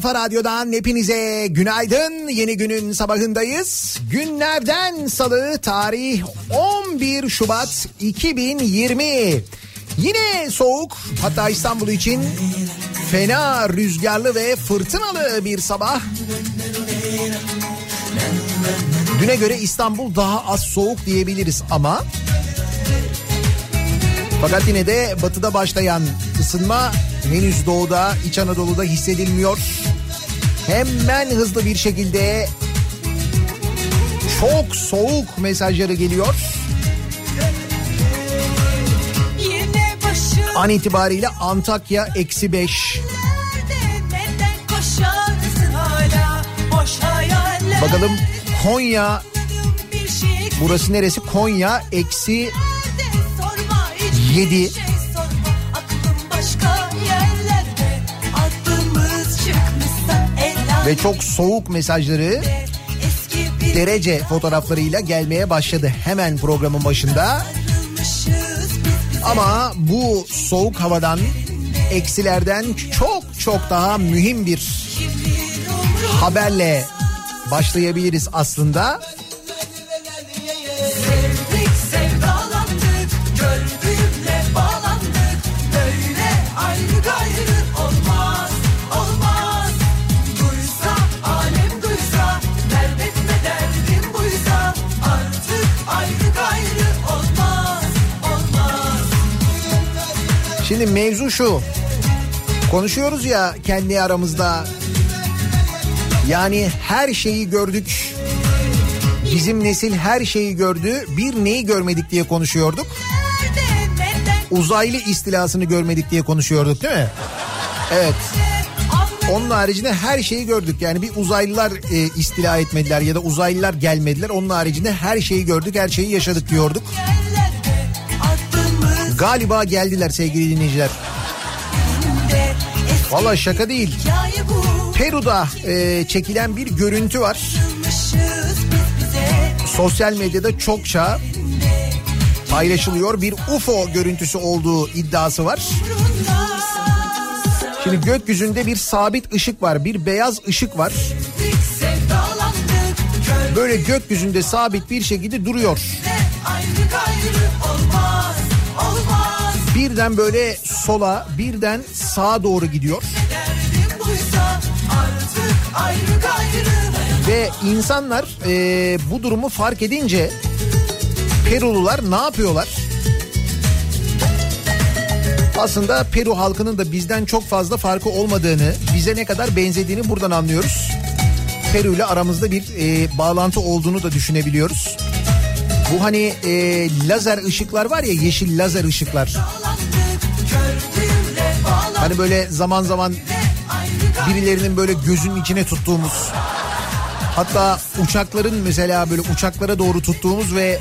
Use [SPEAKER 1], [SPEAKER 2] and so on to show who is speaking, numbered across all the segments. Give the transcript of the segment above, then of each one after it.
[SPEAKER 1] kafa radyodan hepinize günaydın. Yeni günün sabahındayız. Günlerden salı tarih 11 Şubat 2020. Yine soğuk hatta İstanbul için fena rüzgarlı ve fırtınalı bir sabah. Düne göre İstanbul daha az soğuk diyebiliriz ama fakat yine de batıda başlayan ısınma henüz doğuda, İç Anadolu'da hissedilmiyor. Hemen hızlı bir şekilde çok soğuk mesajları geliyor. An itibariyle Antakya eksi 5.
[SPEAKER 2] neden koşarsın hala boş hayaller
[SPEAKER 1] Bakalım Konya
[SPEAKER 2] şey
[SPEAKER 1] burası neresi? Konya eksi Yedi. Ve çok soğuk mesajları derece fotoğraflarıyla gelmeye başladı hemen programın başında. Ama bu soğuk havadan eksilerden çok çok daha mühim bir haberle başlayabiliriz aslında. Şimdi mevzu şu. Konuşuyoruz ya kendi aramızda. Yani her şeyi gördük. Bizim nesil her şeyi gördü. Bir neyi görmedik diye konuşuyorduk. Uzaylı istilasını görmedik diye konuşuyorduk değil mi? Evet. Onun haricinde her şeyi gördük. Yani bir uzaylılar e, istila etmediler ya da uzaylılar gelmediler. Onun haricinde her şeyi gördük, her şeyi yaşadık diyorduk.
[SPEAKER 2] Adımız
[SPEAKER 1] Galiba geldiler sevgili dinleyiciler. Valla şaka değil. Peru'da e, çekilen bir görüntü var. Sosyal medyada çokça paylaşılıyor. Bir UFO görüntüsü olduğu iddiası var. Şimdi gökyüzünde bir sabit ışık var. Bir beyaz ışık var. Böyle gökyüzünde sabit bir şekilde duruyor. Birden böyle sola, birden sağa doğru gidiyor. Ve insanlar e, bu durumu fark edince Perulular ne yapıyorlar? Aslında Peru halkının da bizden çok fazla farkı olmadığını, bize ne kadar benzediğini buradan anlıyoruz. Peru ile aramızda bir e, bağlantı olduğunu da düşünebiliyoruz. Bu hani e, lazer ışıklar var ya yeşil lazer ışıklar. Hani böyle zaman zaman birilerinin böyle gözünün içine tuttuğumuz hatta uçakların mesela böyle uçaklara doğru tuttuğumuz ve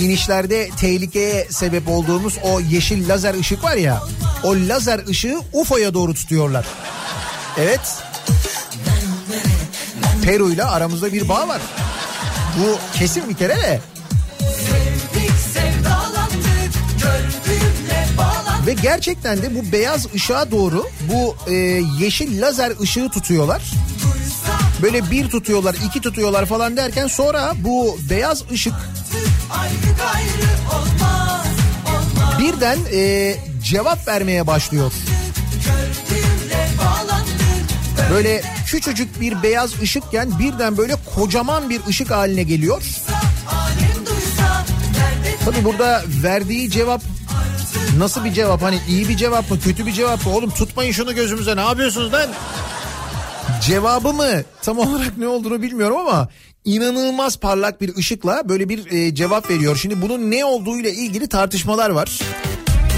[SPEAKER 1] inişlerde tehlikeye sebep olduğumuz o yeşil lazer ışık var ya o lazer ışığı UFO'ya doğru tutuyorlar. Evet. Peru ile aramızda bir bağ var. Bu kesin bir kere de. Ve gerçekten de bu beyaz ışığa doğru bu e, yeşil lazer ışığı tutuyorlar. Böyle bir tutuyorlar, iki tutuyorlar falan derken sonra bu beyaz ışık birden e, cevap vermeye başlıyor. Böyle küçücük bir beyaz ışıkken birden böyle kocaman bir ışık haline geliyor. Tabi burada verdiği cevap nasıl bir cevap? Hani iyi bir cevap mı, kötü bir cevap mı? Oğlum tutmayın şunu gözümüze ne yapıyorsunuz lan? Cevabı mı? Tam olarak ne olduğunu bilmiyorum ama inanılmaz parlak bir ışıkla böyle bir e, cevap veriyor. Şimdi bunun ne olduğuyla ilgili tartışmalar var.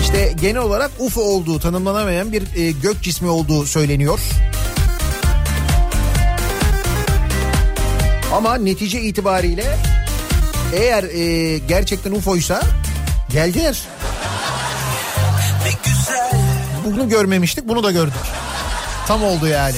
[SPEAKER 1] İşte genel olarak UFO olduğu tanımlanamayan bir e, gök cismi olduğu söyleniyor. Ama netice itibariyle eğer e, gerçekten UFO'ysa geldiler. Bunu görmemiştik bunu da gördük. Tam oldu yani.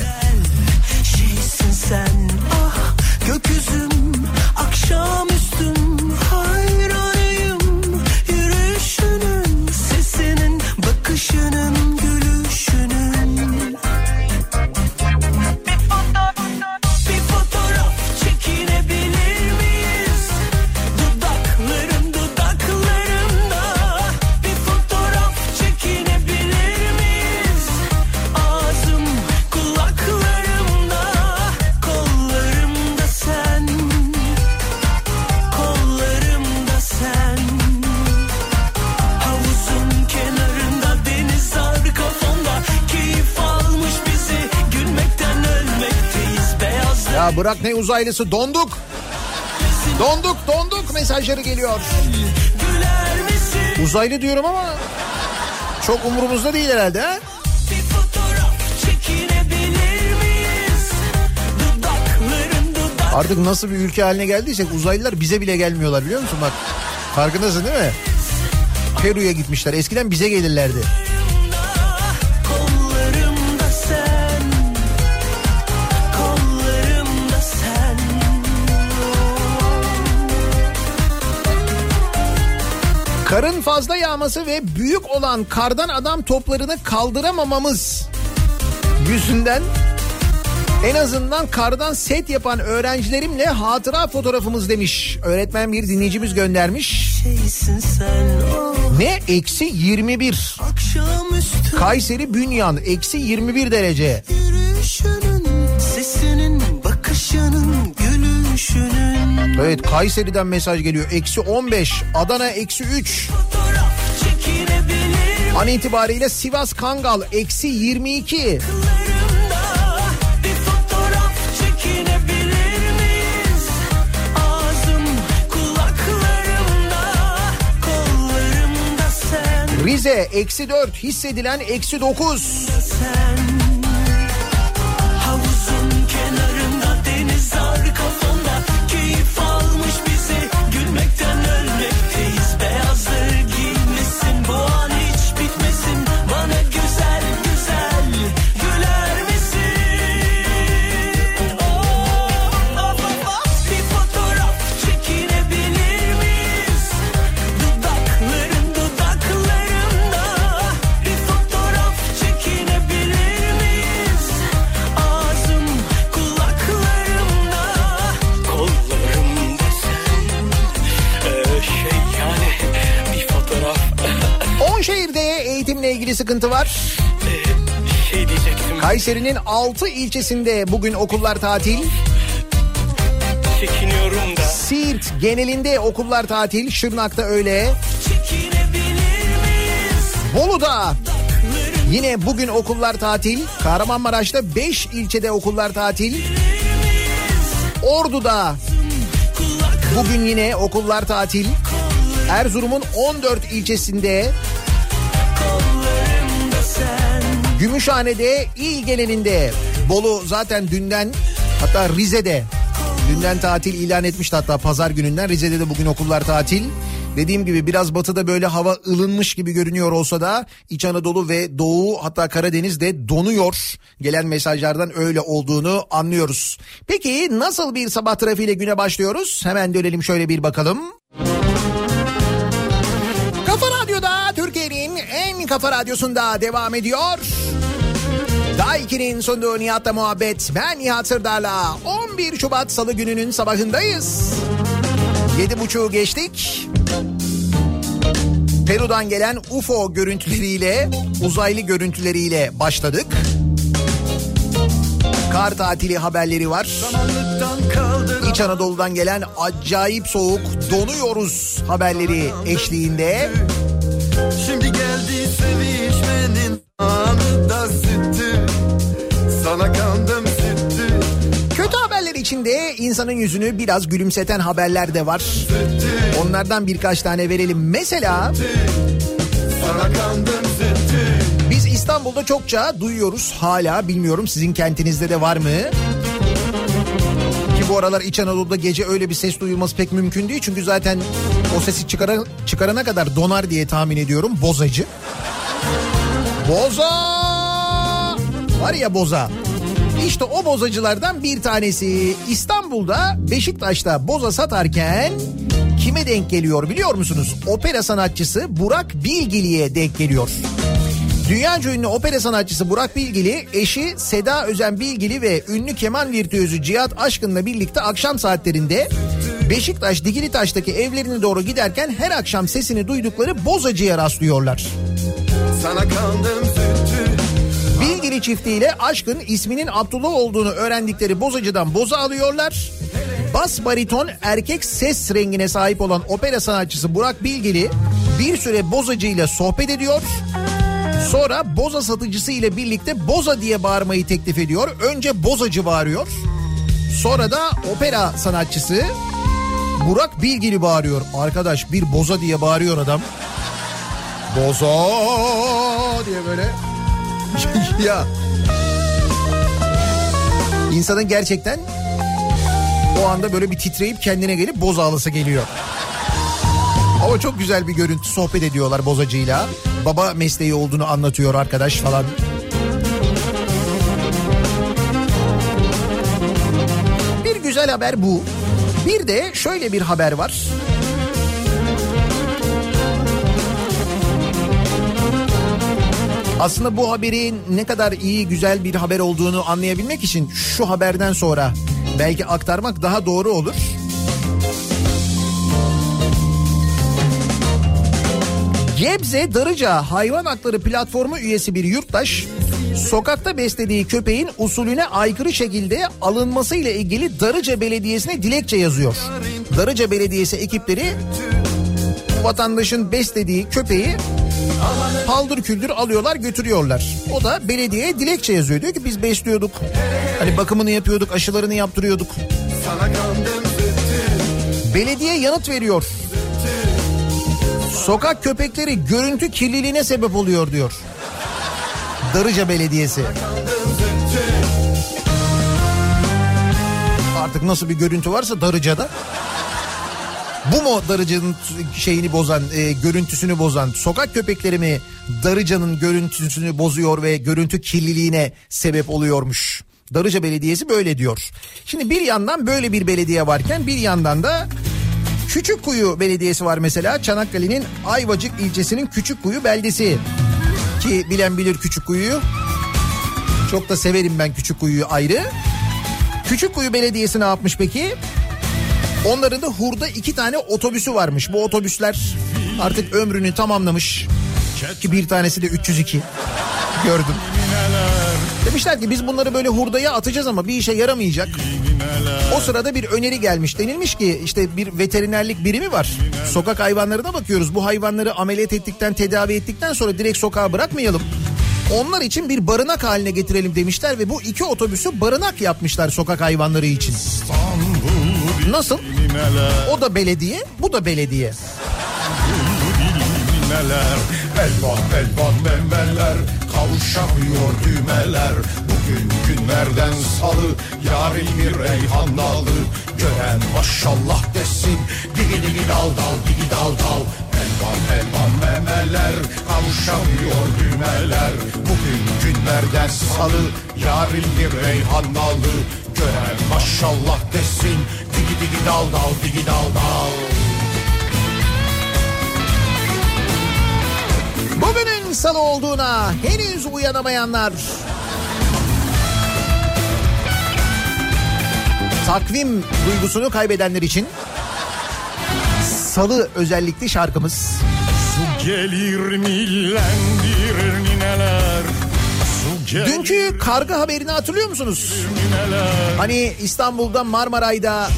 [SPEAKER 1] Ya bırak ne uzaylısı donduk. Donduk donduk mesajları geliyor. Uzaylı diyorum ama çok umurumuzda değil herhalde
[SPEAKER 3] dudak
[SPEAKER 1] Artık nasıl bir ülke haline geldiysek uzaylılar bize bile gelmiyorlar biliyor musun bak. Farkındasın değil mi? Peru'ya gitmişler. Eskiden bize gelirlerdi. Karın fazla yağması ve büyük olan kardan adam toplarını kaldıramamamız yüzünden en azından kardan set yapan öğrencilerimle hatıra fotoğrafımız demiş. Öğretmen bir dinleyicimiz göndermiş.
[SPEAKER 3] oh
[SPEAKER 1] Ne? Eksi 21.
[SPEAKER 3] akşamüstü
[SPEAKER 1] Kayseri Bünyan eksi 21 derece.
[SPEAKER 3] yürüyüşünün sesinin bakışının gülüşünün
[SPEAKER 1] Evet Kayseri'den mesaj geliyor. Eksi 15. Adana eksi 3.
[SPEAKER 3] fotoğraf çekinebilir
[SPEAKER 1] An itibariyle Sivas Kangal eksi 22.
[SPEAKER 3] Kullarımda bir fotoğraf çekinebilir miyiz? Ağzım kulaklarımda, kollarımda sen,
[SPEAKER 1] Rize eksi 4 hissedilen eksi 9.
[SPEAKER 3] sen.
[SPEAKER 1] ilgili sıkıntı var.
[SPEAKER 3] Şey
[SPEAKER 1] Kayseri'nin 6 ilçesinde bugün okullar tatil.
[SPEAKER 3] çekiniyorum da
[SPEAKER 1] Siirt genelinde okullar tatil. Şırnak'ta öyle. Bolu'da yine bugün okullar tatil. Kahramanmaraş'ta 5 ilçede okullar tatil. Ordu'da bugün yine okullar tatil. Erzurum'un 14 ilçesinde Gümüşhane'de il genelinde Bolu zaten dünden hatta Rize'de dünden tatil ilan etmişti hatta pazar gününden Rize'de de bugün okullar tatil. Dediğim gibi biraz batıda böyle hava ılınmış gibi görünüyor olsa da İç Anadolu ve Doğu hatta Karadeniz'de donuyor. Gelen mesajlardan öyle olduğunu anlıyoruz. Peki nasıl bir sabah trafiğiyle güne başlıyoruz? Hemen dönelim şöyle bir bakalım. Kafa radyosunda devam ediyor. Daha 2'nin sunduğu Nihat'la muhabbet. Ben Nihat Sırdar'la 11 Şubat Salı gününün sabahındayız. 7.30'u geçtik. Peru'dan gelen UFO görüntüleriyle, uzaylı görüntüleriyle başladık. Kar tatili haberleri var. İç Anadolu'dan gelen acayip soğuk donuyoruz haberleri eşliğinde.
[SPEAKER 4] Şimdi sevişmenin anı da süttü Sana kandım süttü
[SPEAKER 1] Kötü haberler içinde insanın yüzünü biraz gülümseten haberler de var. Onlardan birkaç tane verelim. Mesela
[SPEAKER 4] Sana kandım süttü
[SPEAKER 1] biz İstanbul'da çokça duyuyoruz hala bilmiyorum sizin kentinizde de var mı? Ki bu aralar İç Anadolu'da gece öyle bir ses duyulması pek mümkün değil. Çünkü zaten o sesi çıkara, çıkarana kadar donar diye tahmin ediyorum bozacı. Boza! Var ya boza. İşte o bozacılardan bir tanesi İstanbul'da Beşiktaş'ta boza satarken kime denk geliyor biliyor musunuz? Opera sanatçısı Burak Bilgili'ye denk geliyor. Dünyaca ünlü opera sanatçısı Burak Bilgili, eşi Seda Özen Bilgili ve ünlü keman virtüözü Cihat Aşkın'la birlikte akşam saatlerinde Beşiktaş Dikilitaş'taki evlerine doğru giderken her akşam sesini duydukları bozacıya rastlıyorlar.
[SPEAKER 4] Sana kandım süttü
[SPEAKER 1] Bilgili çiftiyle aşkın isminin Abdullah olduğunu öğrendikleri bozacıdan boza alıyorlar. Bas bariton erkek ses rengine sahip olan opera sanatçısı Burak Bilgili bir süre bozacıyla sohbet ediyor. Sonra boza satıcısı ile birlikte boza diye bağırmayı teklif ediyor. Önce bozacı bağırıyor. Sonra da opera sanatçısı Burak Bilgili bağırıyor. Arkadaş bir boza diye bağırıyor adam. Boza diye böyle. ya. İnsanın gerçekten o anda böyle bir titreyip kendine gelip boza ağlısı geliyor. Ama çok güzel bir görüntü sohbet ediyorlar bozacıyla. Baba mesleği olduğunu anlatıyor arkadaş falan. Bir güzel haber bu. Bir de şöyle bir haber var. Aslında bu haberin ne kadar iyi güzel bir haber olduğunu anlayabilmek için şu haberden sonra belki aktarmak daha doğru olur. Gebze Darıca Hayvan Hakları Platformu üyesi bir yurttaş sokakta beslediği köpeğin usulüne aykırı şekilde alınması ile ilgili Darıca Belediyesi'ne dilekçe yazıyor. Darıca Belediyesi ekipleri vatandaşın beslediği köpeği Paldır küldür alıyorlar götürüyorlar. O da belediyeye dilekçe yazıyor. Diyor ki biz besliyorduk. Hani bakımını yapıyorduk, aşılarını yaptırıyorduk. Belediye yanıt veriyor. Sokak köpekleri görüntü kirliliğine sebep oluyor diyor. Darıca Belediyesi. Artık nasıl bir görüntü varsa Darıca'da. Bu mu Darıca'nın şeyini bozan, e, görüntüsünü bozan sokak köpekleri mi Darıca'nın görüntüsünü bozuyor ve görüntü kirliliğine sebep oluyormuş? Darıca Belediyesi böyle diyor. Şimdi bir yandan böyle bir belediye varken bir yandan da Küçükkuyu Belediyesi var mesela Çanakkale'nin Ayvacık ilçesinin Küçükkuyu beldesi. Ki bilen bilir Küçükkuyu'yu. Çok da severim ben Küçükkuyu'yu ayrı. Küçükkuyu Belediyesi ne yapmış peki? Onların da hurda iki tane otobüsü varmış. Bu otobüsler artık ömrünü tamamlamış. Ki bir tanesi de 302. Gördüm. Demişler ki biz bunları böyle hurdaya atacağız ama bir işe yaramayacak. O sırada bir öneri gelmiş. Denilmiş ki işte bir veterinerlik birimi var. Sokak hayvanlarına bakıyoruz. Bu hayvanları ameliyat ettikten, tedavi ettikten sonra direkt sokağa bırakmayalım. Onlar için bir barınak haline getirelim demişler ve bu iki otobüsü barınak yapmışlar sokak hayvanları için. Nasıl? O da belediye, bu da belediye.
[SPEAKER 5] Neler elvan elvan memeler Kavuşamıyor düğmeler. Bugün günlerden salı Yarın bir reyhan dalı. Gören maşallah desin Digi digi dal dal digi dal dal. Elvan elvan memeler Kavuşamıyor düğmeler. Bugün günlerden salı Yarın bir reyhan dalı Gören maşallah desin Digi digi dal dal digi dal dal
[SPEAKER 1] Bugünün salı olduğuna henüz uyanamayanlar. Takvim duygusunu kaybedenler için salı özellikli şarkımız.
[SPEAKER 5] Su gelir millendirir
[SPEAKER 1] Dünkü karga haberini hatırlıyor musunuz? Hani İstanbul'da Marmaray'da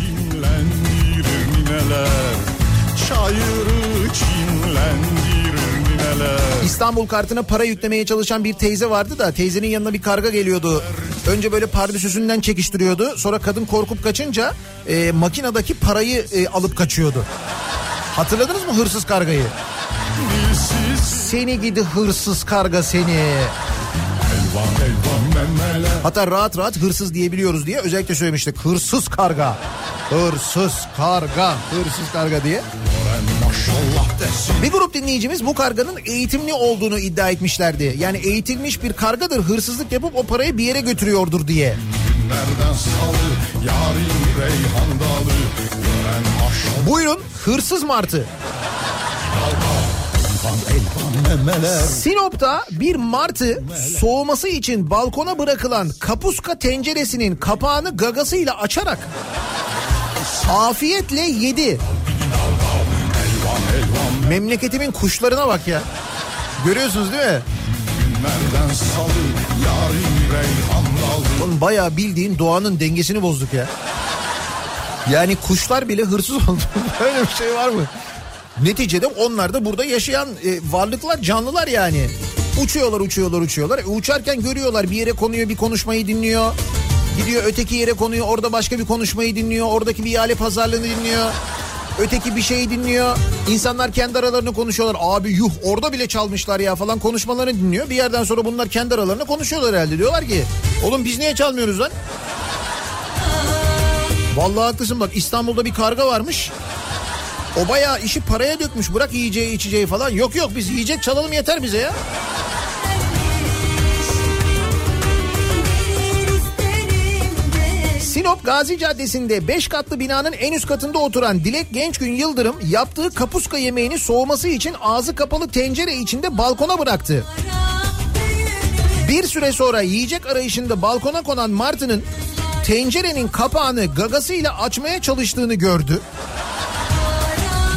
[SPEAKER 1] İstanbul kartına para yüklemeye çalışan bir teyze vardı da teyzenin yanına bir karga geliyordu. Önce böyle pardüsüsünden çekiştiriyordu. Sonra kadın korkup kaçınca e, makinedeki parayı e, alıp kaçıyordu. Hatırladınız mı hırsız kargayı? Seni gidi hırsız karga seni. Hatta rahat rahat hırsız diyebiliyoruz diye özellikle söylemiştik. Hırsız karga. Hırsız karga. Hırsız karga diye. Bir grup dinleyicimiz bu karganın eğitimli olduğunu iddia etmişlerdi. Yani eğitilmiş bir kargadır hırsızlık yapıp o parayı bir yere götürüyordur diye.
[SPEAKER 5] Günlerden salı Yarın reyhan dalı Gören maşallah
[SPEAKER 1] Buyurun hırsız martı. Sinop'ta bir martı soğuması için balkona bırakılan kapuska tenceresinin kapağını gagasıyla açarak afiyetle yedi. Memleketimin kuşlarına bak ya. Görüyorsunuz değil mi? Oğlum bayağı bildiğin doğanın dengesini bozduk ya. Yani kuşlar bile hırsız oldu. Böyle bir şey var mı? Neticede onlar da burada yaşayan e, varlıklar, canlılar yani. Uçuyorlar, uçuyorlar, uçuyorlar. E, uçarken görüyorlar bir yere konuyor, bir konuşmayı dinliyor. Gidiyor öteki yere konuyor, orada başka bir konuşmayı dinliyor. Oradaki bir ihale pazarlığını dinliyor. Öteki bir şeyi dinliyor. İnsanlar kendi aralarını konuşuyorlar. Abi yuh orada bile çalmışlar ya falan konuşmalarını dinliyor. Bir yerden sonra bunlar kendi aralarında konuşuyorlar herhalde. Diyorlar ki oğlum biz niye çalmıyoruz lan? Vallahi haklısın bak İstanbul'da bir karga varmış. O bayağı işi paraya dökmüş. Bırak yiyeceği içeceği falan. Yok yok biz yiyecek çalalım yeter bize ya. Sinop Gazi Caddesi'nde 5 katlı binanın en üst katında oturan Dilek Gençgün Yıldırım yaptığı kapuska yemeğini soğuması için ağzı kapalı tencere içinde balkona bıraktı. Bir süre sonra yiyecek arayışında balkona konan Martı'nın tencerenin kapağını gagasıyla açmaya çalıştığını gördü.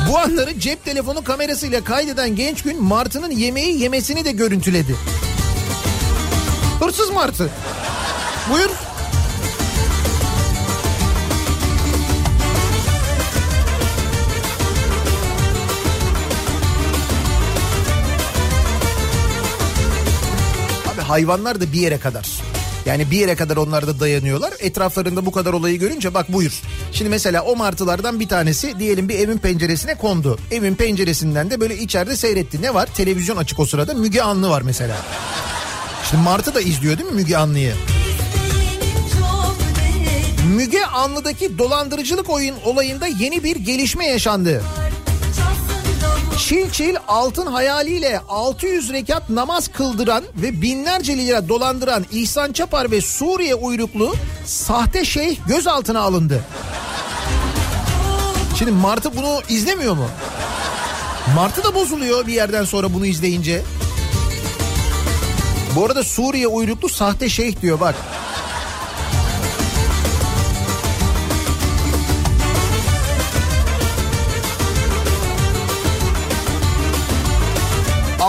[SPEAKER 1] Bu anları cep telefonu kamerasıyla kaydeden genç gün martının yemeği yemesini de görüntüledi. Hırsız martı. Buyur. Abi hayvanlar da bir yere kadar. Yani bir yere kadar onlar da dayanıyorlar. Etraflarında bu kadar olayı görünce bak buyur. Şimdi mesela o martılardan bir tanesi diyelim bir evin penceresine kondu. Evin penceresinden de böyle içeride seyretti. Ne var? Televizyon açık o sırada. Müge Anlı var mesela. Şimdi Martı da izliyor değil mi Müge Anlı'yı? Müge Anlı'daki dolandırıcılık oyun olayında yeni bir gelişme yaşandı. Çil çil altın hayaliyle 600 rekat namaz kıldıran ve binlerce lira dolandıran İhsan Çapar ve Suriye uyruklu sahte şeyh gözaltına alındı. Şimdi Martı bunu izlemiyor mu? Martı da bozuluyor bir yerden sonra bunu izleyince. Bu arada Suriye uyruklu sahte şeyh diyor bak.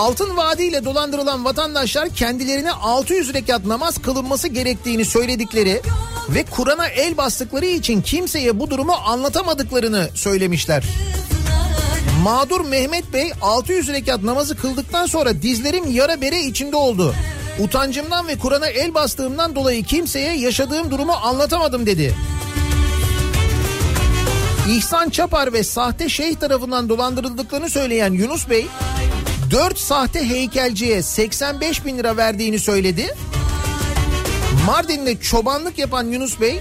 [SPEAKER 1] Altın vaadiyle dolandırılan vatandaşlar kendilerine 600 rekat namaz kılınması gerektiğini söyledikleri ve Kur'an'a el bastıkları için kimseye bu durumu anlatamadıklarını söylemişler. Mağdur Mehmet Bey 600 rekat namazı kıldıktan sonra dizlerim yara bere içinde oldu. Utancımdan ve Kur'an'a el bastığımdan dolayı kimseye yaşadığım durumu anlatamadım dedi. İhsan Çapar ve sahte şeyh tarafından dolandırıldıklarını söyleyen Yunus Bey 4 sahte heykelciye 85 bin lira verdiğini söyledi. Mardin'de çobanlık yapan Yunus Bey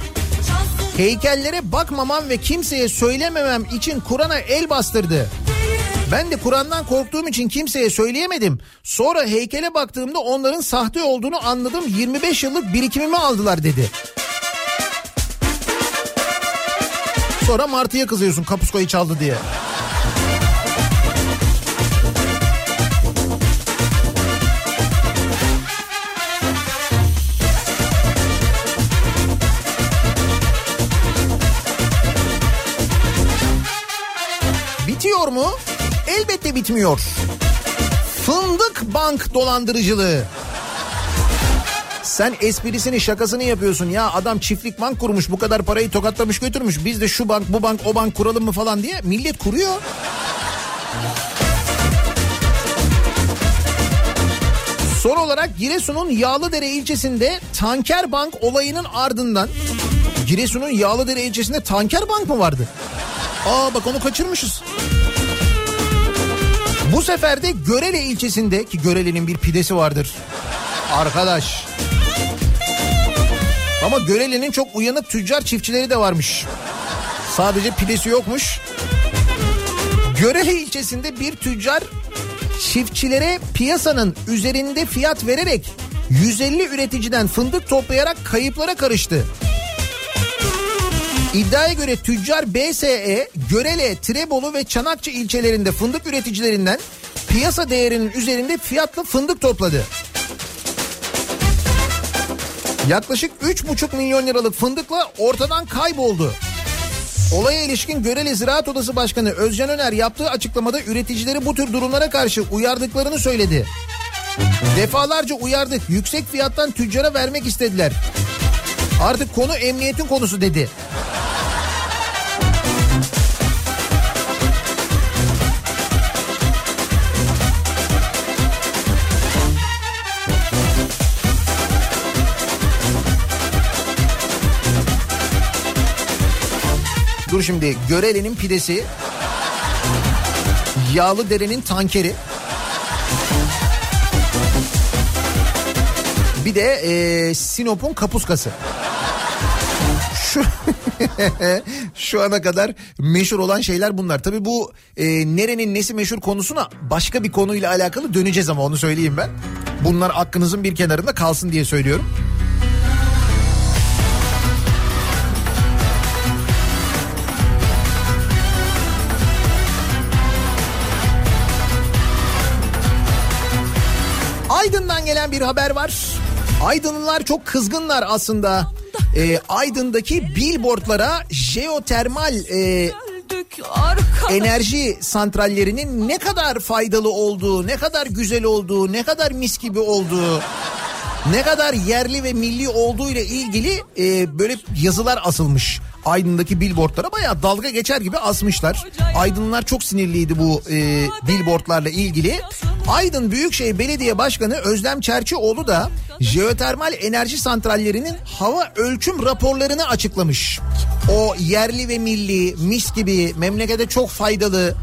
[SPEAKER 1] heykellere bakmamam ve kimseye söylememem için Kur'an'a el bastırdı. Ben de Kur'an'dan korktuğum için kimseye söyleyemedim. Sonra heykele baktığımda onların sahte olduğunu anladım. 25 yıllık birikimimi aldılar dedi. Sonra Martı'ya kızıyorsun kapuskayı çaldı diye. Mu? Elbette bitmiyor. Fındık bank dolandırıcılığı. Sen esprisini şakasını yapıyorsun ya adam çiftlik bank kurmuş bu kadar parayı tokatlamış götürmüş biz de şu bank bu bank o bank kuralım mı falan diye millet kuruyor. Son olarak Giresun'un Yağlıdere ilçesinde tanker bank olayının ardından Giresun'un Yağlıdere ilçesinde tanker bank mı vardı? Aa bak onu kaçırmışız. Bu sefer de Görele ilçesinde ki Görele'nin bir pidesi vardır. Arkadaş. Ama Görele'nin çok uyanık tüccar çiftçileri de varmış. Sadece pidesi yokmuş. Görele ilçesinde bir tüccar çiftçilere piyasanın üzerinde fiyat vererek 150 üreticiden fındık toplayarak kayıplara karıştı. İddiaya göre tüccar BSE, Görele, Tirebolu ve Çanakçı ilçelerinde fındık üreticilerinden piyasa değerinin üzerinde fiyatlı fındık topladı. Yaklaşık 3,5 milyon liralık fındıkla ortadan kayboldu. Olaya ilişkin Görele Ziraat Odası Başkanı Özcan Öner yaptığı açıklamada üreticileri bu tür durumlara karşı uyardıklarını söyledi. Defalarca uyardık. Yüksek fiyattan tüccara vermek istediler. Artık konu emniyetin konusu dedi. Dur şimdi Görele'nin pidesi, Yağlı Dere'nin tankeri. Bir de e, Sinop'un kapuskası. Şu, şu ana kadar meşhur olan şeyler bunlar. Tabii bu e, nerenin nesi meşhur konusuna başka bir konuyla alakalı döneceğiz ama onu söyleyeyim ben. Bunlar aklınızın bir kenarında kalsın diye söylüyorum. Haber var. Aydınlılar çok kızgınlar aslında. Ee, Aydın'daki billboardlara jeotermal e, enerji santrallerinin ne kadar faydalı olduğu, ne kadar güzel olduğu, ne kadar mis gibi olduğu, ne kadar yerli ve milli olduğu ile ilgili e, böyle yazılar asılmış. Aydın'daki billboardlara bayağı dalga geçer gibi asmışlar. Aydınlar çok sinirliydi bu e, billboardlarla ilgili. Aydın Büyükşehir Belediye Başkanı Özlem Çerçioğlu da jeotermal enerji santrallerinin hava ölçüm raporlarını açıklamış. O yerli ve milli, mis gibi, memlekete çok faydalı,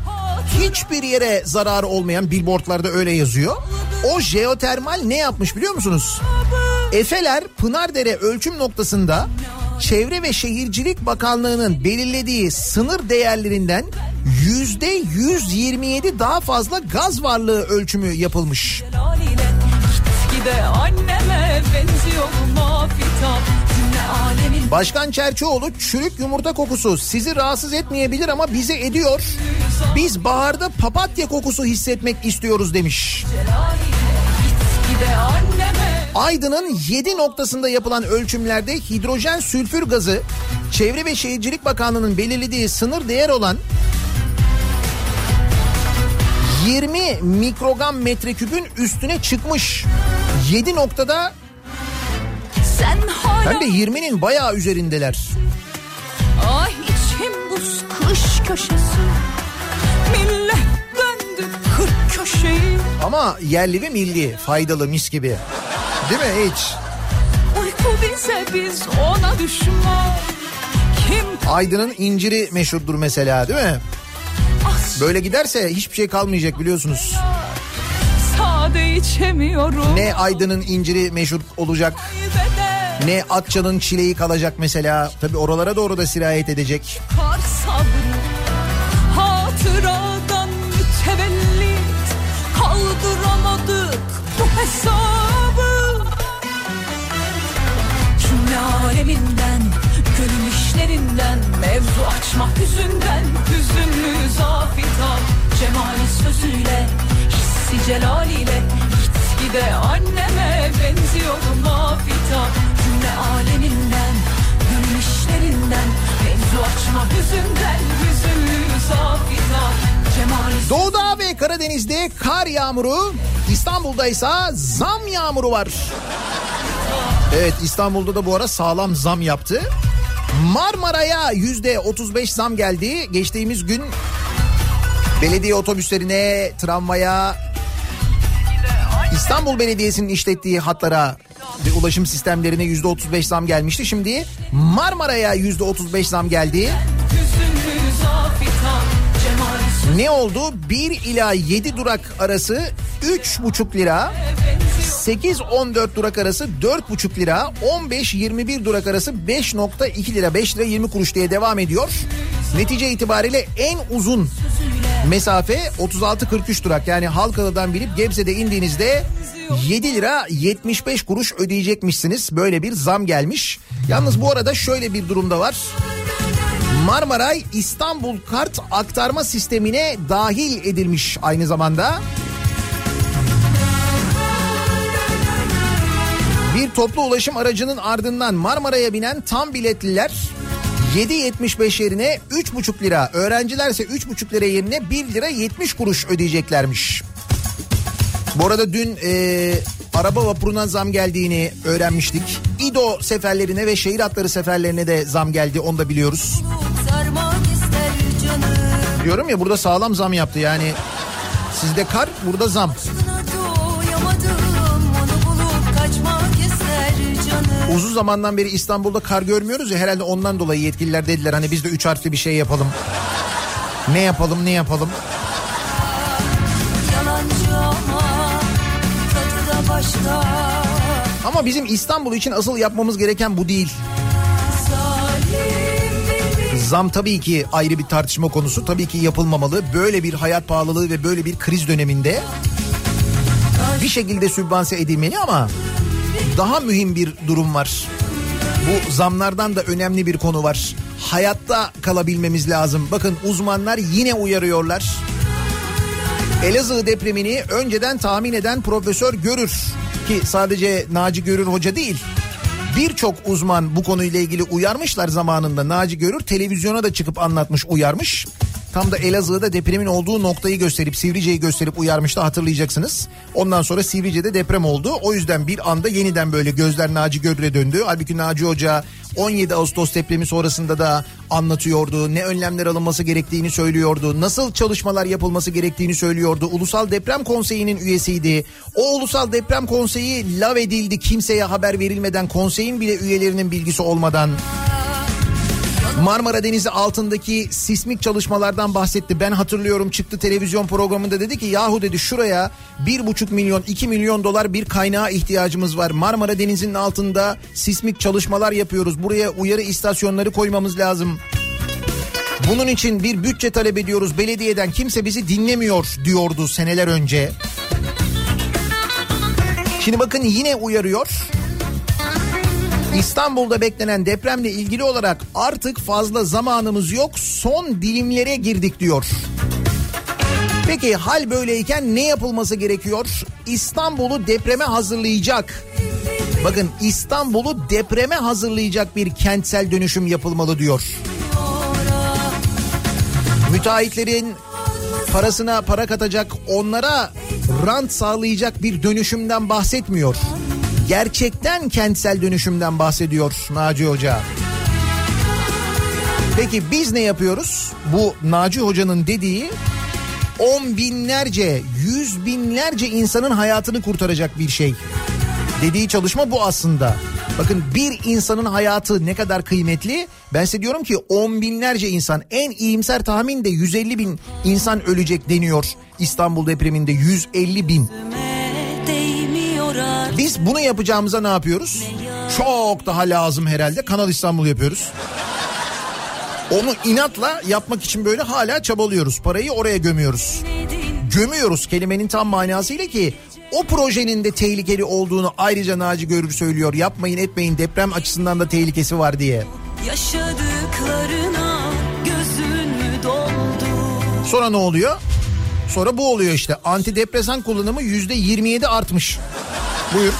[SPEAKER 1] hiçbir yere zararı olmayan billboardlarda öyle yazıyor. O jeotermal ne yapmış biliyor musunuz? Efeler Pınardere ölçüm noktasında Çevre ve Şehircilik Bakanlığı'nın belirlediği sınır değerlerinden yüzde 127 daha fazla gaz varlığı ölçümü yapılmış. Başkan Çerçioğlu çürük yumurta kokusu sizi rahatsız etmeyebilir ama bizi ediyor. Biz baharda papatya kokusu hissetmek istiyoruz demiş.
[SPEAKER 6] git gide anneme
[SPEAKER 1] Aydın'ın 7 noktasında yapılan ölçümlerde hidrojen sülfür gazı Çevre ve Şehircilik Bakanlığı'nın belirlediği sınır değer olan 20 mikrogram metreküpün üstüne çıkmış. 7 noktada hem de 20'nin bayağı üzerindeler.
[SPEAKER 6] Ah içim buz kış köşesi Millet döndü kırk köşeyi
[SPEAKER 1] Ama yerli ve milli faydalı mis gibi. Değil mi hiç?
[SPEAKER 6] Uyku bize biz ona düşman Kim
[SPEAKER 1] Aydın'ın inciri meşhurdur mesela değil mi? Böyle giderse hiçbir şey kalmayacak biliyorsunuz.
[SPEAKER 6] sade içemiyorum
[SPEAKER 1] Ne Aydın'ın inciri meşhur olacak ne Akça'nın çileği kalacak mesela. Tabi oralara doğru da sirayet edecek.
[SPEAKER 6] sabrı Hatıradan mütevellit Kaldıramadık bu hesabı aleminden Gönül işlerinden Mevzu açmak yüzünden Hüzünlü zafitan Cemali sözüyle Hissi celaliyle Git gide anneme benziyor mafita Cümle aleminden Gönül işlerinden Mevzu açmak yüzünden Hüzünlü zafitan
[SPEAKER 1] Doğuda ve Karadeniz'de kar yağmuru, İstanbul'da ise zam yağmuru var. Evet İstanbul'da da bu ara sağlam zam yaptı. Marmara'ya yüzde 35 zam geldi. Geçtiğimiz gün belediye otobüslerine, tramvaya, İstanbul Belediyesi'nin işlettiği hatlara ve ulaşım sistemlerine yüzde 35 zam gelmişti. Şimdi Marmara'ya yüzde 35 zam geldi. Ne oldu? 1 ila 7 durak arası 3,5 lira. 8-14 durak arası 4,5 lira. 15-21 durak arası 5,2 lira. 5 lira 20 kuruş diye devam ediyor. Netice itibariyle en uzun mesafe 36-43 durak. Yani Halkalı'dan binip Gebze'de indiğinizde 7 lira 75 kuruş ödeyecekmişsiniz. Böyle bir zam gelmiş. Yalnız bu arada şöyle bir durumda var. Marmaray İstanbul kart aktarma sistemine dahil edilmiş aynı zamanda. Bir toplu ulaşım aracının ardından Marmara'ya binen tam biletliler 7.75 yerine 3,5 lira, öğrencilerse 3,5 lira yerine 1 lira 70 kuruş ödeyeceklermiş. Bu arada dün e, araba vapuruna zam geldiğini öğrenmiştik. İdo seferlerine ve şehir hatları seferlerine de zam geldi onu da biliyoruz. Diyorum ya burada sağlam zam yaptı yani. Sizde kar burada zam. Uzun zamandan beri İstanbul'da kar görmüyoruz ya herhalde ondan dolayı yetkililer dediler hani biz de üç harfli bir şey yapalım. Ne yapalım ne yapalım.
[SPEAKER 2] Ama
[SPEAKER 1] bizim İstanbul için asıl yapmamız gereken bu değil. Zam tabii ki ayrı bir tartışma konusu. Tabii ki yapılmamalı. Böyle bir hayat pahalılığı ve böyle bir kriz döneminde bir şekilde sübvanse edilmeli ama daha mühim bir durum var. Bu zamlardan da önemli bir konu var. Hayatta kalabilmemiz lazım. Bakın uzmanlar yine uyarıyorlar. Elazığ depremini önceden tahmin eden Profesör Görür ki sadece Naci Görür hoca değil. Birçok uzman bu konuyla ilgili uyarmışlar zamanında. Naci Görür televizyona da çıkıp anlatmış, uyarmış. Tam da Elazığ'da depremin olduğu noktayı gösterip Sivrice'yi gösterip uyarmıştı hatırlayacaksınız. Ondan sonra Sivrice'de deprem oldu. O yüzden bir anda yeniden böyle gözler Naci Görür'e döndü. Halbuki Naci Hoca 17 Ağustos depremi sonrasında da anlatıyordu. Ne önlemler alınması gerektiğini söylüyordu. Nasıl çalışmalar yapılması gerektiğini söylüyordu. Ulusal Deprem Konseyi'nin üyesiydi. O Ulusal Deprem Konseyi lav edildi kimseye haber verilmeden konseyin bile üyelerinin bilgisi olmadan. Marmara Denizi altındaki sismik çalışmalardan bahsetti. Ben hatırlıyorum çıktı televizyon programında dedi ki yahu dedi şuraya bir buçuk milyon iki milyon dolar bir kaynağa ihtiyacımız var. Marmara Denizi'nin altında sismik çalışmalar yapıyoruz. Buraya uyarı istasyonları koymamız lazım. Bunun için bir bütçe talep ediyoruz belediyeden kimse bizi dinlemiyor diyordu seneler önce. Şimdi bakın yine uyarıyor. İstanbul'da beklenen depremle ilgili olarak artık fazla zamanımız yok son dilimlere girdik diyor. Peki hal böyleyken ne yapılması gerekiyor? İstanbul'u depreme hazırlayacak. Bakın İstanbul'u depreme hazırlayacak bir kentsel dönüşüm yapılmalı diyor. Müteahhitlerin parasına para katacak, onlara rant sağlayacak bir dönüşümden bahsetmiyor. Gerçekten kentsel dönüşümden bahsediyor Naci Hoca. Peki biz ne yapıyoruz? Bu Naci Hoca'nın dediği on binlerce, yüz binlerce insanın hayatını kurtaracak bir şey. Dediği çalışma bu aslında. Bakın bir insanın hayatı ne kadar kıymetli. Ben size diyorum ki on binlerce insan en iyimser tahmin de 150 bin insan ölecek deniyor. İstanbul depreminde 150 bin. Biz bunu yapacağımıza ne yapıyoruz? Çok daha lazım herhalde. Kanal İstanbul yapıyoruz. Onu inatla yapmak için böyle hala çabalıyoruz. Parayı oraya gömüyoruz. Gömüyoruz kelimenin tam manasıyla ki o projenin de tehlikeli olduğunu ayrıca Naci Görür söylüyor. Yapmayın etmeyin deprem açısından da tehlikesi var diye.
[SPEAKER 2] Yaşadıklarına gözün mü doldu
[SPEAKER 1] Sonra ne oluyor? Sonra bu oluyor işte. Antidepresan kullanımı yüzde 27 artmış. Buyur.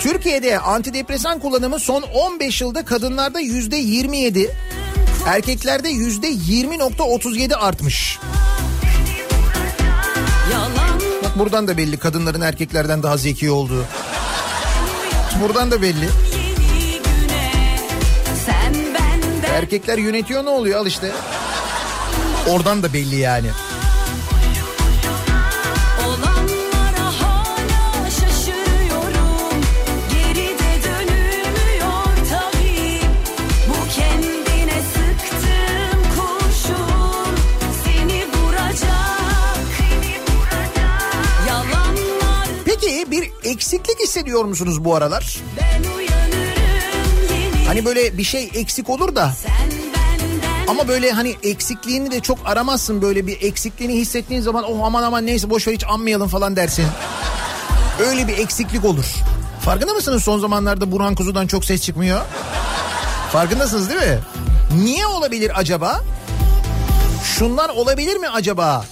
[SPEAKER 1] Türkiye'de antidepresan kullanımı son 15 yılda kadınlarda yüzde 27, erkeklerde yüzde 20.37 artmış. Bak buradan da belli kadınların erkeklerden daha zeki olduğu. Buradan da belli. Erkekler yönetiyor ne oluyor al işte. Oradan da belli yani. Hissediyor musunuz bu aralar? Hani böyle bir şey eksik olur da Ama böyle hani eksikliğini de çok aramazsın böyle bir eksikliğini hissettiğin zaman oh aman aman neyse boş ver hiç anmayalım falan dersin. Öyle bir eksiklik olur. Farkında mısınız son zamanlarda Burhan Kuzu'dan çok ses çıkmıyor? Farkındasınız değil mi? Niye olabilir acaba? Şunlar olabilir mi acaba?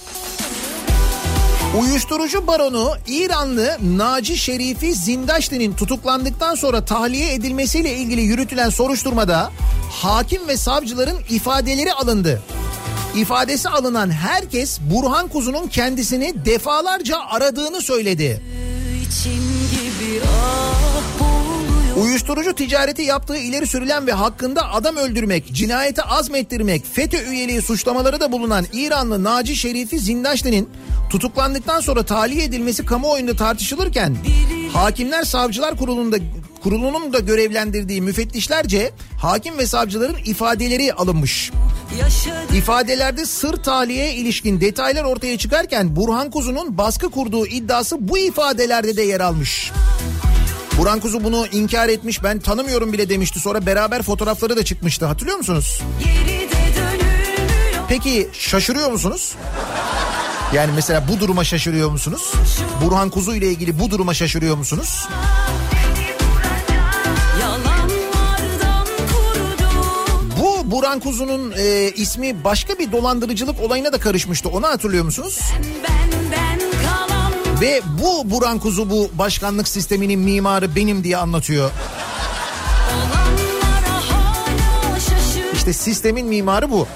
[SPEAKER 1] Uyuşturucu baronu İranlı Naci Şerifi Zindaşti'nin tutuklandıktan sonra tahliye edilmesiyle ilgili yürütülen soruşturmada hakim ve savcıların ifadeleri alındı. İfadesi alınan herkes Burhan Kuzu'nun kendisini defalarca aradığını söyledi.
[SPEAKER 2] için gibi ah boğuluyor
[SPEAKER 1] Uyuşturucu ticareti yaptığı ileri sürülen ve hakkında adam öldürmek, cinayete azmettirmek, FETÖ üyeliği suçlamaları da bulunan İranlı Naci Şerifi Zindaşti'nin tutuklandıktan sonra tahliye edilmesi kamuoyunda tartışılırken Hakimler Savcılar Kurulu'nda kurulunun da görevlendirdiği müfettişlerce hakim ve savcıların ifadeleri alınmış. İfadelerde sır tahliyeye ilişkin detaylar ortaya çıkarken Burhan Kuzu'nun baskı kurduğu iddiası bu ifadelerde de yer almış. Burhan Kuzu bunu inkar etmiş ben tanımıyorum bile demişti sonra beraber fotoğrafları da çıkmıştı hatırlıyor musunuz? Peki şaşırıyor musunuz? Yani mesela bu duruma şaşırıyor musunuz? Burhan Kuzu ile ilgili bu duruma şaşırıyor musunuz? Bu Burhan Kuzu'nun e, ismi başka bir dolandırıcılık olayına da karışmıştı. Onu hatırlıyor musunuz?
[SPEAKER 2] Benden kalan
[SPEAKER 1] Ve bu Burhan Kuzu bu başkanlık sisteminin mimarı benim diye anlatıyor. İşte sistemin mimarı bu.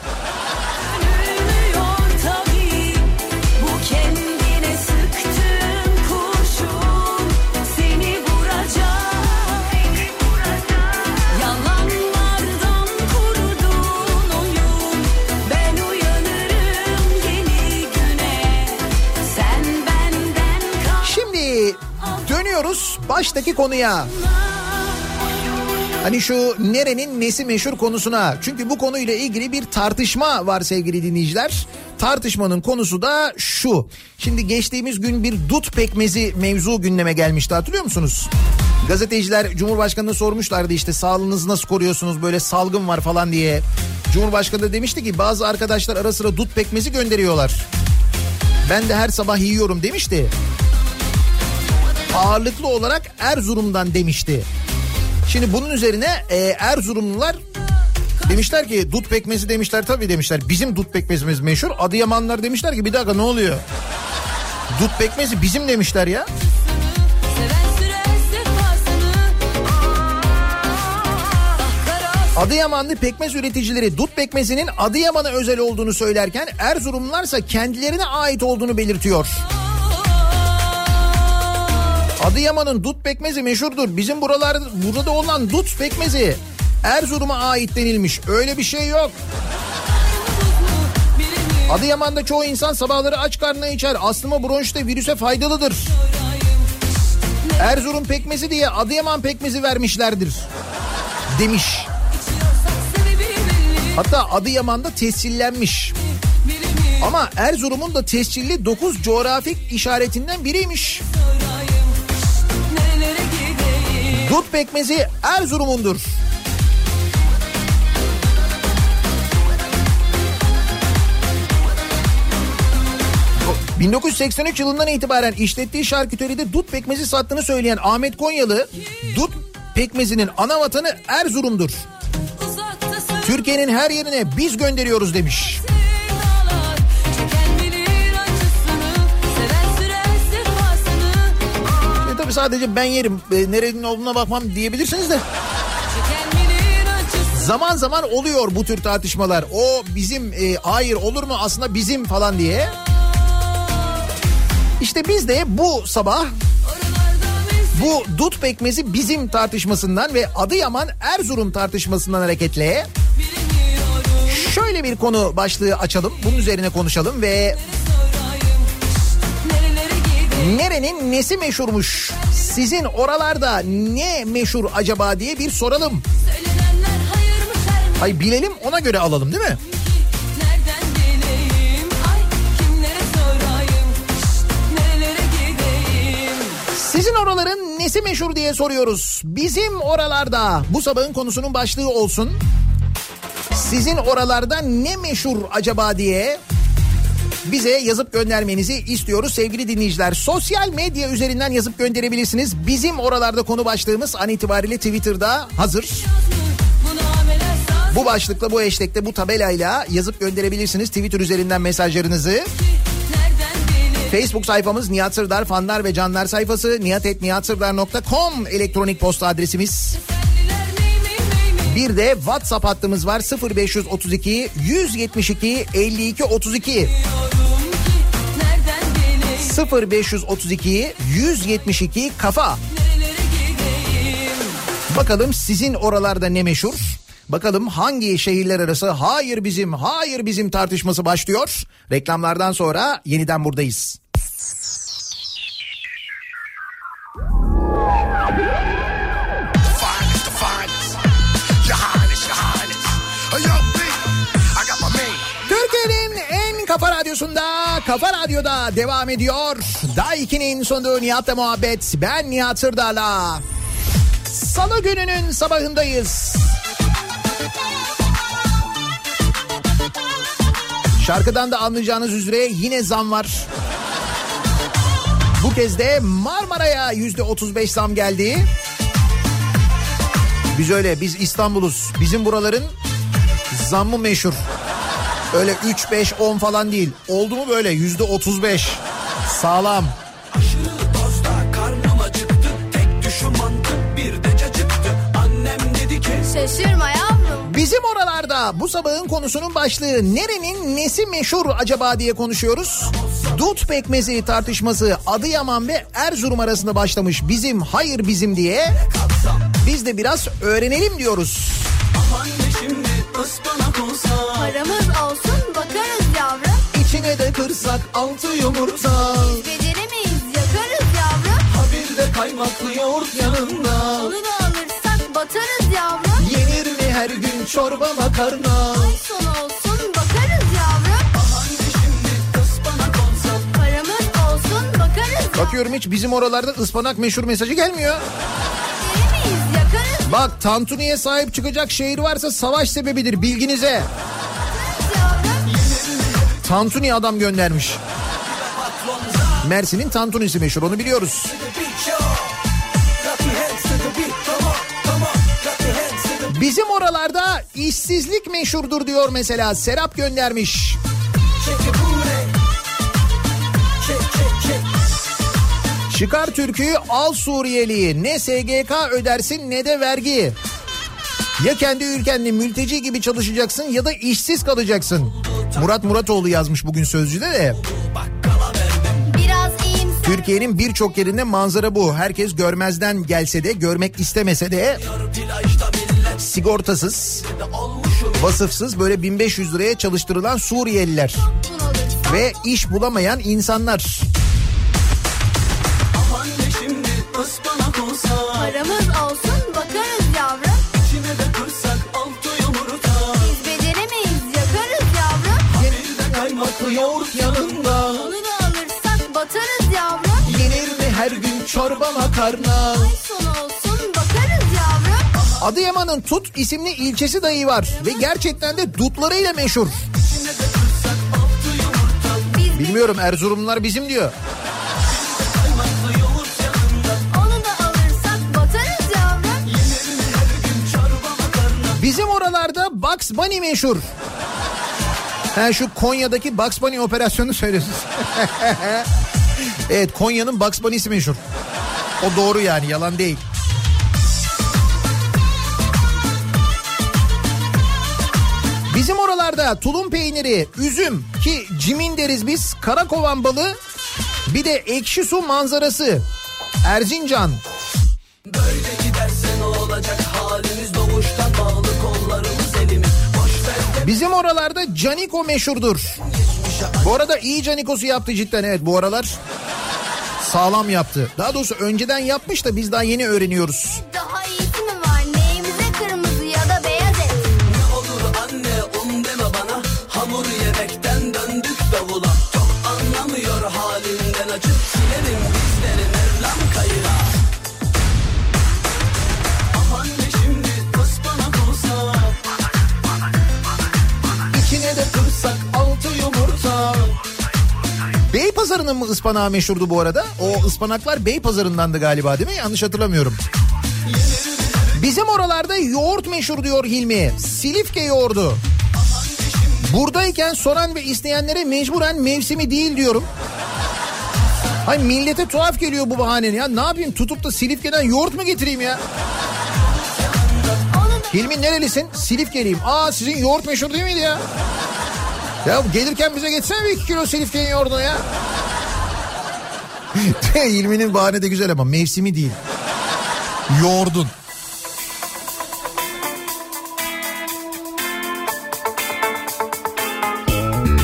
[SPEAKER 1] Dönüyoruz baştaki konuya. Hani şu nerenin nesi meşhur konusuna. Çünkü bu konuyla ilgili bir tartışma var sevgili dinleyiciler. Tartışmanın konusu da şu. Şimdi geçtiğimiz gün bir dut pekmezi mevzu gündeme gelmişti hatırlıyor musunuz? Gazeteciler Cumhurbaşkanı'na sormuşlardı işte sağlığınızı nasıl koruyorsunuz böyle salgın var falan diye. Cumhurbaşkanı da demişti ki bazı arkadaşlar ara sıra dut pekmezi gönderiyorlar. Ben de her sabah yiyorum demişti. Ağırlıklı olarak Erzurum'dan demişti. Şimdi bunun üzerine e, Erzurumlular demişler ki dut pekmezi demişler tabii demişler. Bizim dut pekmezimiz meşhur. Adıyamanlar demişler ki bir dakika ne oluyor? Dut pekmezi bizim demişler ya. Adıyamanlı pekmez üreticileri dut pekmezinin Adıyaman'a özel olduğunu söylerken Erzurumlarsa kendilerine ait olduğunu belirtiyor. Adıyaman'ın dut pekmezi meşhurdur. Bizim buralar burada olan dut pekmezi Erzurum'a ait denilmiş. Öyle bir şey yok. Adıyaman'da çoğu insan sabahları aç karnına içer. Astıma bronşite virüse faydalıdır. Erzurum pekmezi diye Adıyaman pekmezi vermişlerdir. Demiş. Hatta Adıyaman'da tescillenmiş. Ama Erzurum'un da tescilli 9 coğrafik işaretinden biriymiş.
[SPEAKER 2] gideyim
[SPEAKER 1] Dut pekmezi Erzurum'undur. O 1983 yılından itibaren işlettiği şarküteride dut pekmezi sattığını söyleyen Ahmet Konyalı, dut pekmezinin ana vatanı Erzurum'dur. Türkiye'nin her yerine biz gönderiyoruz demiş.
[SPEAKER 2] sevdalar
[SPEAKER 1] tabii sadece ben yerim, e, nerenin olduğuna bakmam diyebilirsiniz de. Zaman zaman oluyor bu tür tartışmalar. O bizim e, hayır olur mu aslında bizim falan diye. İşte biz de bu sabah bu dut pekmezi bizim tartışmasından ve Adıyaman Erzurum tartışmasından hareketle şöyle bir konu başlığı açalım. Bunun üzerine konuşalım ve nerenin nesi meşhurmuş? Sizin oralarda ne meşhur acaba diye bir soralım. Hay bilelim ona göre alalım değil mi? Sizin oraların nesi meşhur diye soruyoruz. Bizim oralarda bu sabahın konusunun başlığı olsun. Sizin oralarda ne meşhur acaba diye bize yazıp göndermenizi istiyoruz sevgili dinleyiciler. Sosyal medya üzerinden yazıp gönderebilirsiniz. Bizim oralarda konu başlığımız an itibariyle Twitter'da hazır.
[SPEAKER 2] Bu
[SPEAKER 1] başlıkla bu hashtag'te bu tabelayla yazıp gönderebilirsiniz Twitter üzerinden mesajlarınızı. Facebook sayfamız Nihat Sırdar fanlar ve canlar sayfası nihatetnihatsırdar.com elektronik posta adresimiz.
[SPEAKER 2] Senliler
[SPEAKER 1] Bir de WhatsApp hattımız var 0532 172 52 32
[SPEAKER 2] Diyorum ki Nereden bileyim
[SPEAKER 1] 0532 172 kafa. Bakalım sizin oralarda ne meşhur? Bakalım hangi şehirler arası hayır bizim hayır bizim tartışması başlıyor. Reklamlardan sonra yeniden buradayız. Radyosunda Kafa Radyo'da devam ediyor. Daha 2'nin sonunda Nihat'la muhabbet. Ben Nihat Sırdar'la. Salı gününün sabahındayız. Şarkıdan da anlayacağınız üzere yine zam var. Bu kez de Marmara'ya yüzde 35 zam geldi. Biz öyle biz İstanbul'uz. Bizim buraların zammı meşhur. Öyle 3, 5, 10 falan değil. Oldu mu böyle yüzde 35. Sağlam.
[SPEAKER 3] Aşırı dozda karnım acıktı Tek düşüm mantı bir de cacıktı Annem dedi ki
[SPEAKER 7] Şaşırma yavrum
[SPEAKER 1] Bizim oralarda bu sabahın konusunun başlığı nerenin nesi meşhur acaba diye konuşuyoruz. Dut pekmezi tartışması Adıyaman ve Erzurum arasında başlamış bizim hayır bizim diye. Biz de biraz öğrenelim diyoruz.
[SPEAKER 7] Paramız olsun
[SPEAKER 1] altı yumurta.
[SPEAKER 7] Beceremeyiz yakarız yavrum.
[SPEAKER 1] Bir de kaymaklı yoğurt yanında.
[SPEAKER 7] Onu da alırsak batarız yavrum.
[SPEAKER 1] Yenir mi her gün çorba makarna?
[SPEAKER 7] Ay son olsun bakarız yavrum. Paramız olsun bakarız yavrum.
[SPEAKER 1] Bakıyorum hiç bizim oralarda ıspanak meşhur mesajı gelmiyor. Bak tantuniye sahip çıkacak şehir varsa savaş sebebidir bilginize. Tantuni adam göndermiş. Mersin'in tantunisi meşhur onu biliyoruz. Bizim oralarda işsizlik meşhurdur diyor mesela Serap göndermiş. Çıkar türküyü al Suriyeli'yi ne SGK ödersin ne de vergi. Ya kendi ülkende mülteci gibi çalışacaksın ya da işsiz kalacaksın. Murat Muratoğlu yazmış bugün Sözcü'de de.
[SPEAKER 7] Biraz iyimser.
[SPEAKER 1] Türkiye'nin birçok yerinde manzara bu. Herkes görmezden gelse de görmek istemese de sigortasız, vasıfsız böyle 1500 liraya çalıştırılan Suriyeliler ve iş bulamayan insanlar.
[SPEAKER 7] paramız
[SPEAKER 1] her gün çorba makarna?
[SPEAKER 7] Ay son olsun bakarız yavrum.
[SPEAKER 1] Adıyaman'ın Tut isimli ilçesi dahi var ve gerçekten de dutlarıyla meşhur. Bilmiyorum Erzurumlular bizim diyor. Bizim oralarda Bugs Bunny meşhur. Ha şu Konya'daki Bugs Bunny operasyonunu söylüyorsunuz. evet Konya'nın Bugs Bunny'si meşhur. O doğru yani yalan değil. Bizim oralarda tulum peyniri, üzüm ki cimin deriz biz, karakovan balı bir de ekşi su manzarası. Erzincan. Bizim oralarda Caniko meşhurdur. Bu arada iyi Caniko'su yaptı cidden evet bu aralar. Sağlam yaptı. Daha doğrusu önceden yapmış da biz daha yeni öğreniyoruz. Beypazarı'nın mı ıspanağı meşhurdu bu arada? O ıspanaklar Beypazarı'ndandı galiba değil mi? Yanlış hatırlamıyorum. Bizim oralarda yoğurt meşhur diyor Hilmi. Silifke yoğurdu. Buradayken soran ve isteyenlere mecburen mevsimi değil diyorum. Hay millete tuhaf geliyor bu bahanen ya. Ne yapayım tutup da Silifke'den yoğurt mu getireyim ya? Hilmi nerelisin? Silifkeliyim. Aa sizin yoğurt meşhur değil miydi ya? Ya gelirken bize getirsene bir iki kilo Silifke'nin yoğurdunu ya. Hilmi'nin bahane de güzel ama mevsimi değil. Yoğurdun.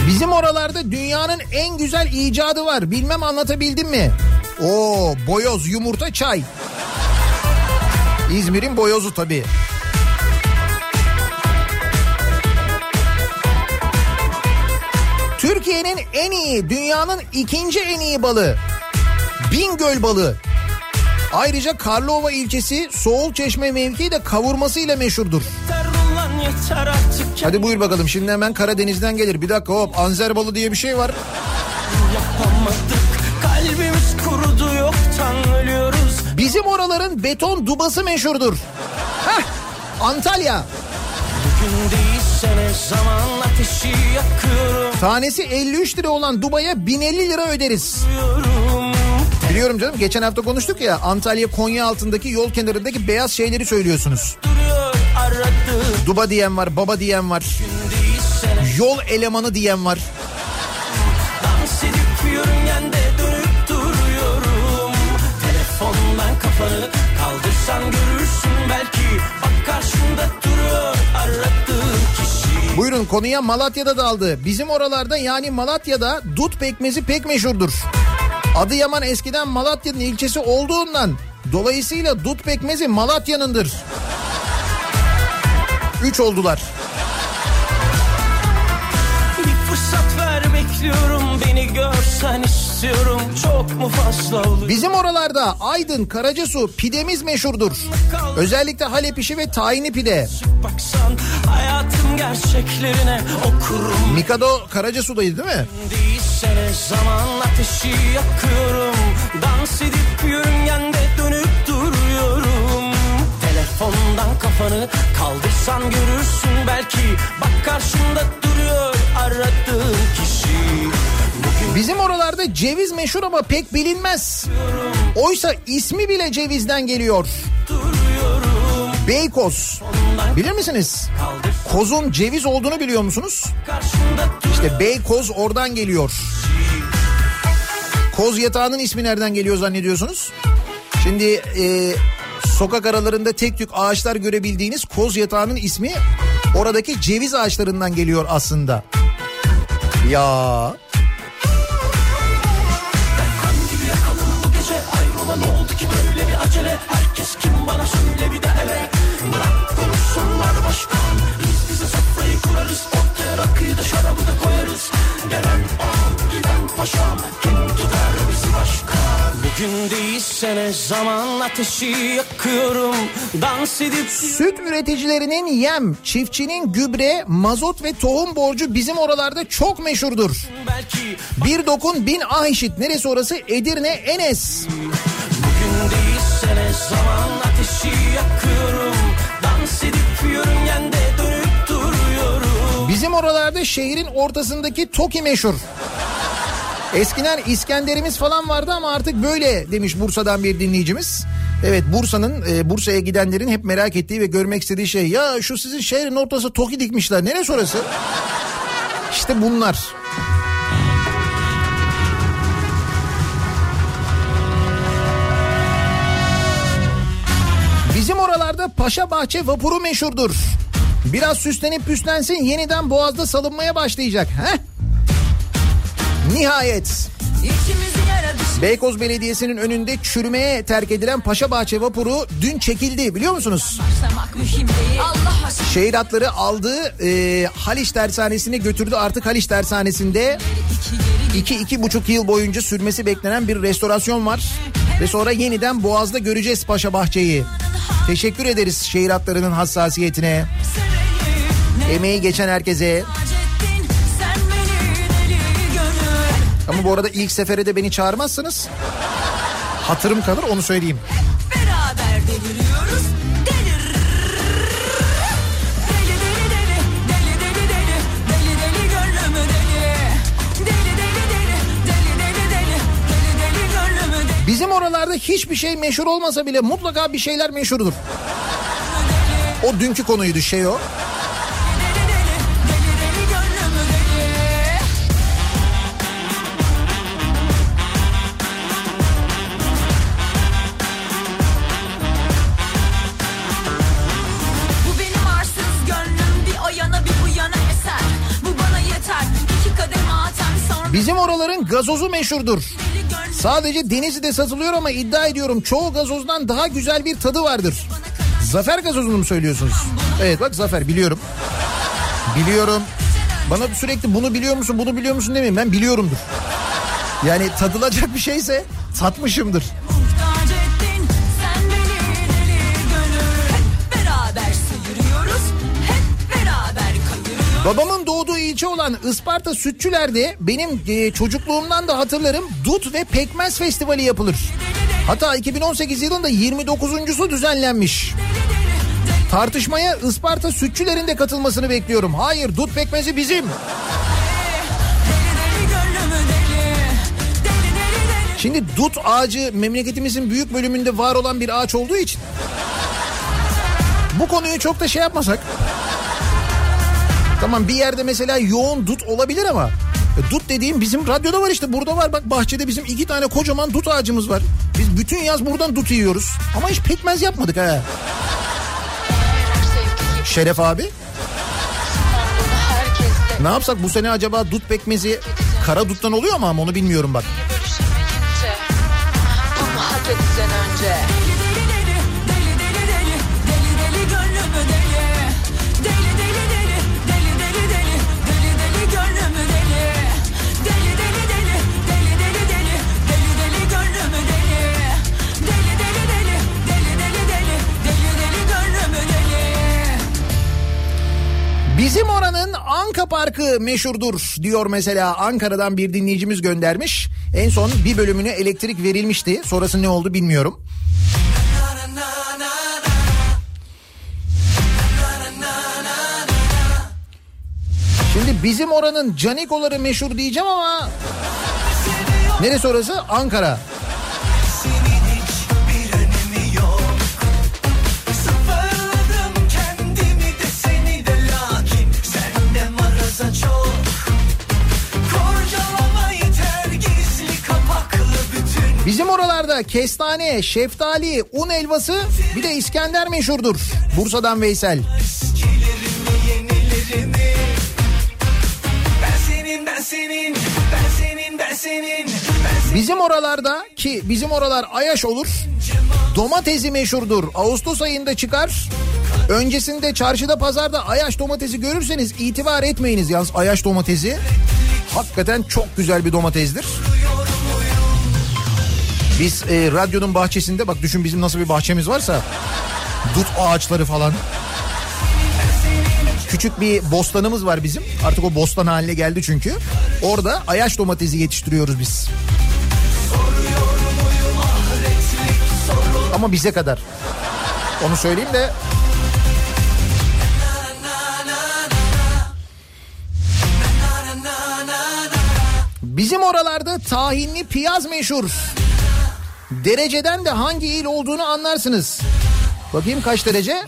[SPEAKER 1] Bizim oralarda dünyanın en güzel icadı var. Bilmem anlatabildim mi? Oo boyoz, yumurta, çay. İzmir'in boyozu tabii. Türkiye'nin en iyi, dünyanın ikinci en iyi balığı. Bingöl balığı. Ayrıca Karlova ilçesi Soğul Çeşme mevkii de kavurmasıyla meşhurdur. Hadi buyur bakalım şimdi hemen Karadeniz'den gelir. Bir dakika hop anzer balı diye bir şey var.
[SPEAKER 8] Yapamadık kalbimiz kurudu yoktan ölüyoruz
[SPEAKER 1] Bizim oraların beton dubası meşhurdur. Heh, Antalya.
[SPEAKER 8] Gün değilse ne zaman ateşi yakıyorum
[SPEAKER 1] Tanesi 53 lira olan dubaya 1050 lira öderiz. Biliyorum canım geçen hafta konuştuk ya Antalya Konya altındaki yol kenarındaki beyaz şeyleri söylüyorsunuz. Duba diyen var, baba diyen var. Yol elemanı diyen var.
[SPEAKER 3] Dans edip yörüngende dönüp duruyorum Telefondan kafanı kaldırsan görürsün belki
[SPEAKER 1] Buyurun konuya Malatya'da daldı. Bizim oralarda yani Malatya'da dut pekmezi pek meşhurdur. Adıyaman eskiden Malatya'nın ilçesi olduğundan dolayısıyla dut pekmezi Malatya'nındır. Üç oldular.
[SPEAKER 3] Bir fırsat ver bekliyorum beni görsen istiyorum Çok mu fazla olur
[SPEAKER 1] Bizim oralarda Aydın, Karacasu pidemiz meşhurdur. Özellikle Halep işi ve tahinli pide.
[SPEAKER 3] Baksan hayatın gerçeklerine okurum
[SPEAKER 1] Mikado Karacasu'daydı değil mi?
[SPEAKER 3] Değilsene zaman ateşi yakıyorum Dans edip yörüngende dönüp duruyorum Telefondan kafanı kaldırsan görürsün belki Bak karşında duruyor aradığın kişi
[SPEAKER 1] Bizim oralarda ceviz meşhur ama pek bilinmez. Oysa ismi bile cevizden geliyor. Beykoz. Bilir misiniz? Kozun ceviz olduğunu biliyor musunuz? İşte Beykoz oradan geliyor. Koz yatağının ismi nereden geliyor zannediyorsunuz? Şimdi e, sokak aralarında tek tük ağaçlar görebildiğiniz koz yatağının ismi oradaki ceviz ağaçlarından geliyor aslında. Ya
[SPEAKER 3] Bugün değilsene zaman ateşi yakıyorum Dans edip
[SPEAKER 1] süt üreticilerinin yem, çiftçinin gübre, mazot ve tohum borcu bizim oralarda çok meşhurdur.
[SPEAKER 3] belki
[SPEAKER 1] Bir dokun bin ah işit. Neresi orası? Edirne Enes.
[SPEAKER 3] Bugün değilsene zaman ateşi yakıyorum Dans edip yörüngende dönüp duruyorum
[SPEAKER 1] Bizim oralarda şehrin ortasındaki Toki meşhur. Eskiden İskenderimiz falan vardı ama artık böyle demiş Bursa'dan bir dinleyicimiz. Evet Bursa'nın e, Bursa'ya gidenlerin hep merak ettiği ve görmek istediği şey ya şu sizin şehrin ortası Toki dikmişler. Neresi orası? İşte bunlar. Bizim oralarda Paşa Bahçe vapuru meşhurdur. Biraz süslenip püslensin yeniden boğazda salınmaya başlayacak. Heh. Nihayet. Beykoz Belediyesi'nin önünde çürümeye terk edilen Paşa Bahçe vapuru dün çekildi biliyor musunuz? Şehir hatları aldığı e, Haliç Tersanesi'ne götürdü. Artık Haliç Tersanesi'nde
[SPEAKER 9] iki geri
[SPEAKER 1] iki, iki buçuk yıl boyunca sürmesi beklenen bir restorasyon var. Ve sonra yeniden Boğaz'da göreceğiz Paşa Bahçe'yi. Teşekkür ederiz şehir hatlarının hassasiyetine, emeği geçen herkese.
[SPEAKER 9] ettin
[SPEAKER 1] Ama bu arada ilk sefere de beni çağırmazsanız hatırım kalır onu söyleyeyim.
[SPEAKER 9] Beraber deliriyoruz. Delir. Deli deli deli. Deli deli deli. Deli deli gönlümü deli. Deli deli deli. Deli deli deli. Deli deli gönlümü deli.
[SPEAKER 1] Bizim oralarda hiçbir şey meşhur olmasa bile mutlaka bir şeyler meşhurdur. O dünkü konuydu şey o. Bizim oraların gazozu meşhurdur. Sadece Denizli'de satılıyor ama iddia ediyorum çoğu gazozdan daha güzel bir tadı vardır. Zafer gazozunu mu söylüyorsunuz? Evet bak Zafer biliyorum. Biliyorum. Bana sürekli bunu biliyor musun bunu biliyor musun demeyin ben biliyorumdur. Yani tadılacak bir şeyse tatmışımdır. Babamın ilçe olan Isparta Sütçüler'de benim e, çocukluğumdan da hatırlarım dut ve pekmez festivali yapılır. Hatta 2018 yılında 29.sü düzenlenmiş. Tartışmaya Isparta Sütçüler'in de katılmasını bekliyorum. Hayır dut pekmezi bizim. Şimdi dut ağacı memleketimizin büyük bölümünde var olan bir ağaç olduğu için bu konuyu çok da şey yapmasak. Tamam bir yerde mesela yoğun dut olabilir ama e, dut dediğim bizim radyoda var işte burada var bak bahçede bizim iki tane kocaman dut ağacımız var. Biz bütün yaz buradan dut yiyoruz ama hiç pekmez yapmadık ha. Şeref abi ne yapsak bu sene acaba dut pekmezi kara duttan oluyor mu ama onu bilmiyorum bak.
[SPEAKER 10] hak edeceksin önce
[SPEAKER 1] Bizim oranın Anka Parkı meşhurdur diyor mesela Ankara'dan bir dinleyicimiz göndermiş. En son bir bölümüne elektrik verilmişti. Sonrası ne oldu bilmiyorum. Şimdi bizim oranın canikoları meşhur diyeceğim ama neresi orası? Ankara. Bizim oralarda kestane, şeftali, un helvası bir de İskender meşhurdur. Bursa'dan Veysel. Bizim oralarda ki bizim oralar Ayaş olur. Domatesi meşhurdur. Ağustos ayında çıkar. Öncesinde çarşıda pazarda Ayaş domatesi görürseniz itibar etmeyiniz yalnız Ayaş domatesi. Hakikaten çok güzel bir domatesdir. Biz e, radyonun bahçesinde bak düşün bizim nasıl bir bahçemiz varsa dut ağaçları falan. Küçük bir bostanımız var bizim. Artık o bostan haline geldi çünkü. Orada Ayaş domatesi yetiştiriyoruz biz. Ama bize kadar. Onu söyleyeyim de. Bizim oralarda tahinli piyaz meşhur. Dereceden de hangi il olduğunu anlarsınız. Bakayım kaç derece?